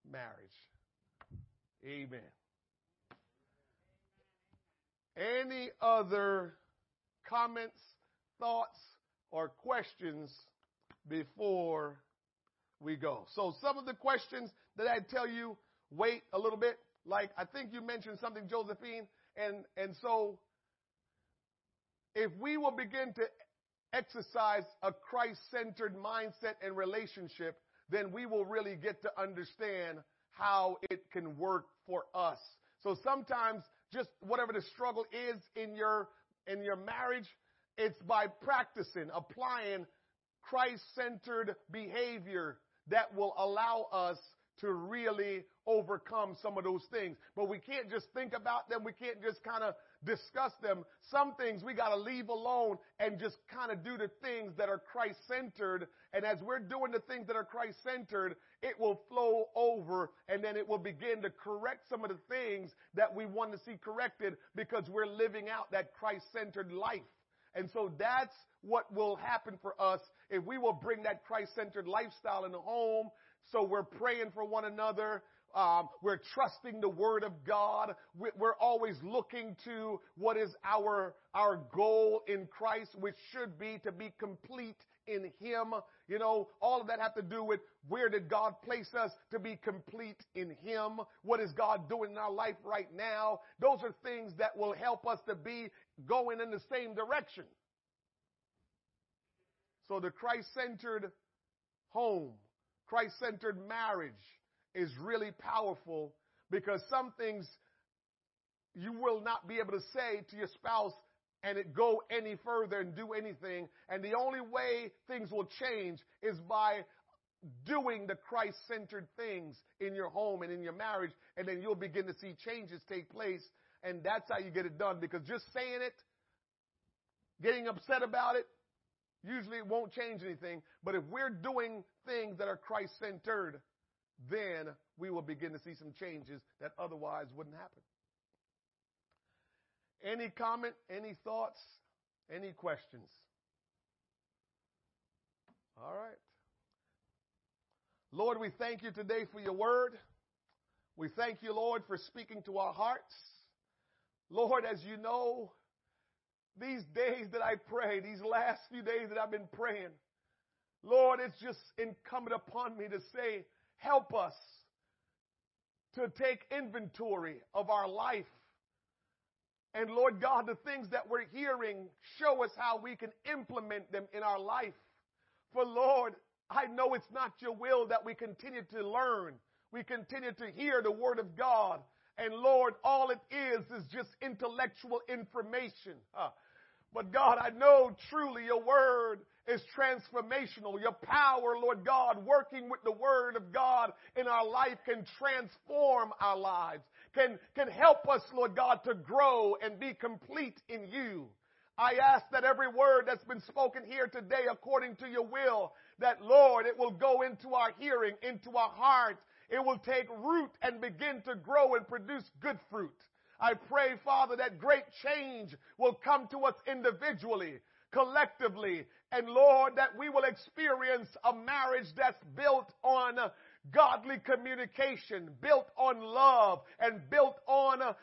marriage. Amen. Any other comments, thoughts, or questions before we go? So, some of the questions that I tell you, wait a little bit. Like, I think you mentioned something, Josephine, and, and so if we will begin to exercise a Christ centered mindset and relationship, then we will really get to understand how it can work for us. So sometimes just whatever the struggle is in your in your marriage, it's by practicing, applying Christ-centered behavior that will allow us to really overcome some of those things. But we can't just think about them. We can't just kind of discuss them. Some things we got to leave alone and just kind of do the things that are Christ centered. And as we're doing the things that are Christ centered, it will flow over and then it will begin to correct some of the things that we want to see corrected because we're living out that Christ centered life. And so that's what will happen for us if we will bring that Christ centered lifestyle in the home. So we're praying for one another. Um, we're trusting the word of God. We're always looking to what is our, our goal in Christ, which should be to be complete in Him. You know, all of that have to do with where did God place us to be complete in Him? What is God doing in our life right now? Those are things that will help us to be going in the same direction. So the Christ-centered home, Christ-centered marriage, is really powerful because some things you will not be able to say to your spouse and it go any further and do anything. And the only way things will change is by doing the Christ centered things in your home and in your marriage. And then you'll begin to see changes take place. And that's how you get it done because just saying it, getting upset about it, usually it won't change anything. But if we're doing things that are Christ centered, then we will begin to see some changes that otherwise wouldn't happen. Any comment, any thoughts, any questions? All right. Lord, we thank you today for your word. We thank you, Lord, for speaking to our hearts. Lord, as you know, these days that I pray, these last few days that I've been praying, Lord, it's just incumbent upon me to say, Help us to take inventory of our life. And Lord God, the things that we're hearing, show us how we can implement them in our life. For Lord, I know it's not your will that we continue to learn. We continue to hear the word of God. And Lord, all it is is just intellectual information. But God, I know truly your word is transformational. Your power, Lord God, working with the Word of God in our life can transform our lives, can, can help us, Lord God, to grow and be complete in you. I ask that every word that's been spoken here today according to your will, that Lord, it will go into our hearing, into our hearts. It will take root and begin to grow and produce good fruit. I pray, Father, that great change will come to us individually collectively. And Lord, that we will experience a marriage that's built on godly communication, built on love, and built on a,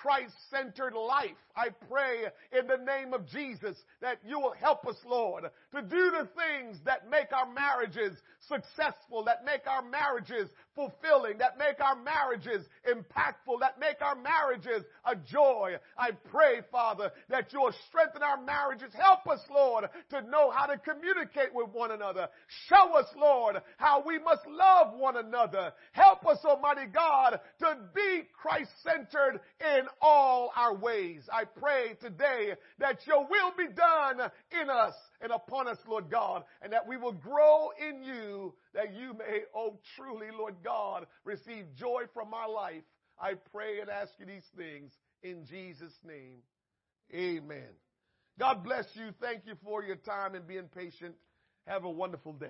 Christ-centered life. I pray in the name of Jesus that you will help us, Lord, to do the things that make our marriages successful, that make our marriages fulfilling, that make our marriages impactful, that make our marriages a joy. I pray, Father, that you will strengthen our marriages. Help us, Lord, to know how to communicate with one another. Show us, Lord, how we must love one another. Help us, Almighty God, to be Christ centered in all our ways. I pray today that your will be done in us and upon us, Lord God, and that we will grow in you, that you may, oh truly, Lord God, receive joy from our life. I pray and ask you these things in Jesus' name. Amen. God bless you. Thank you for your time and being patient. Have a wonderful day.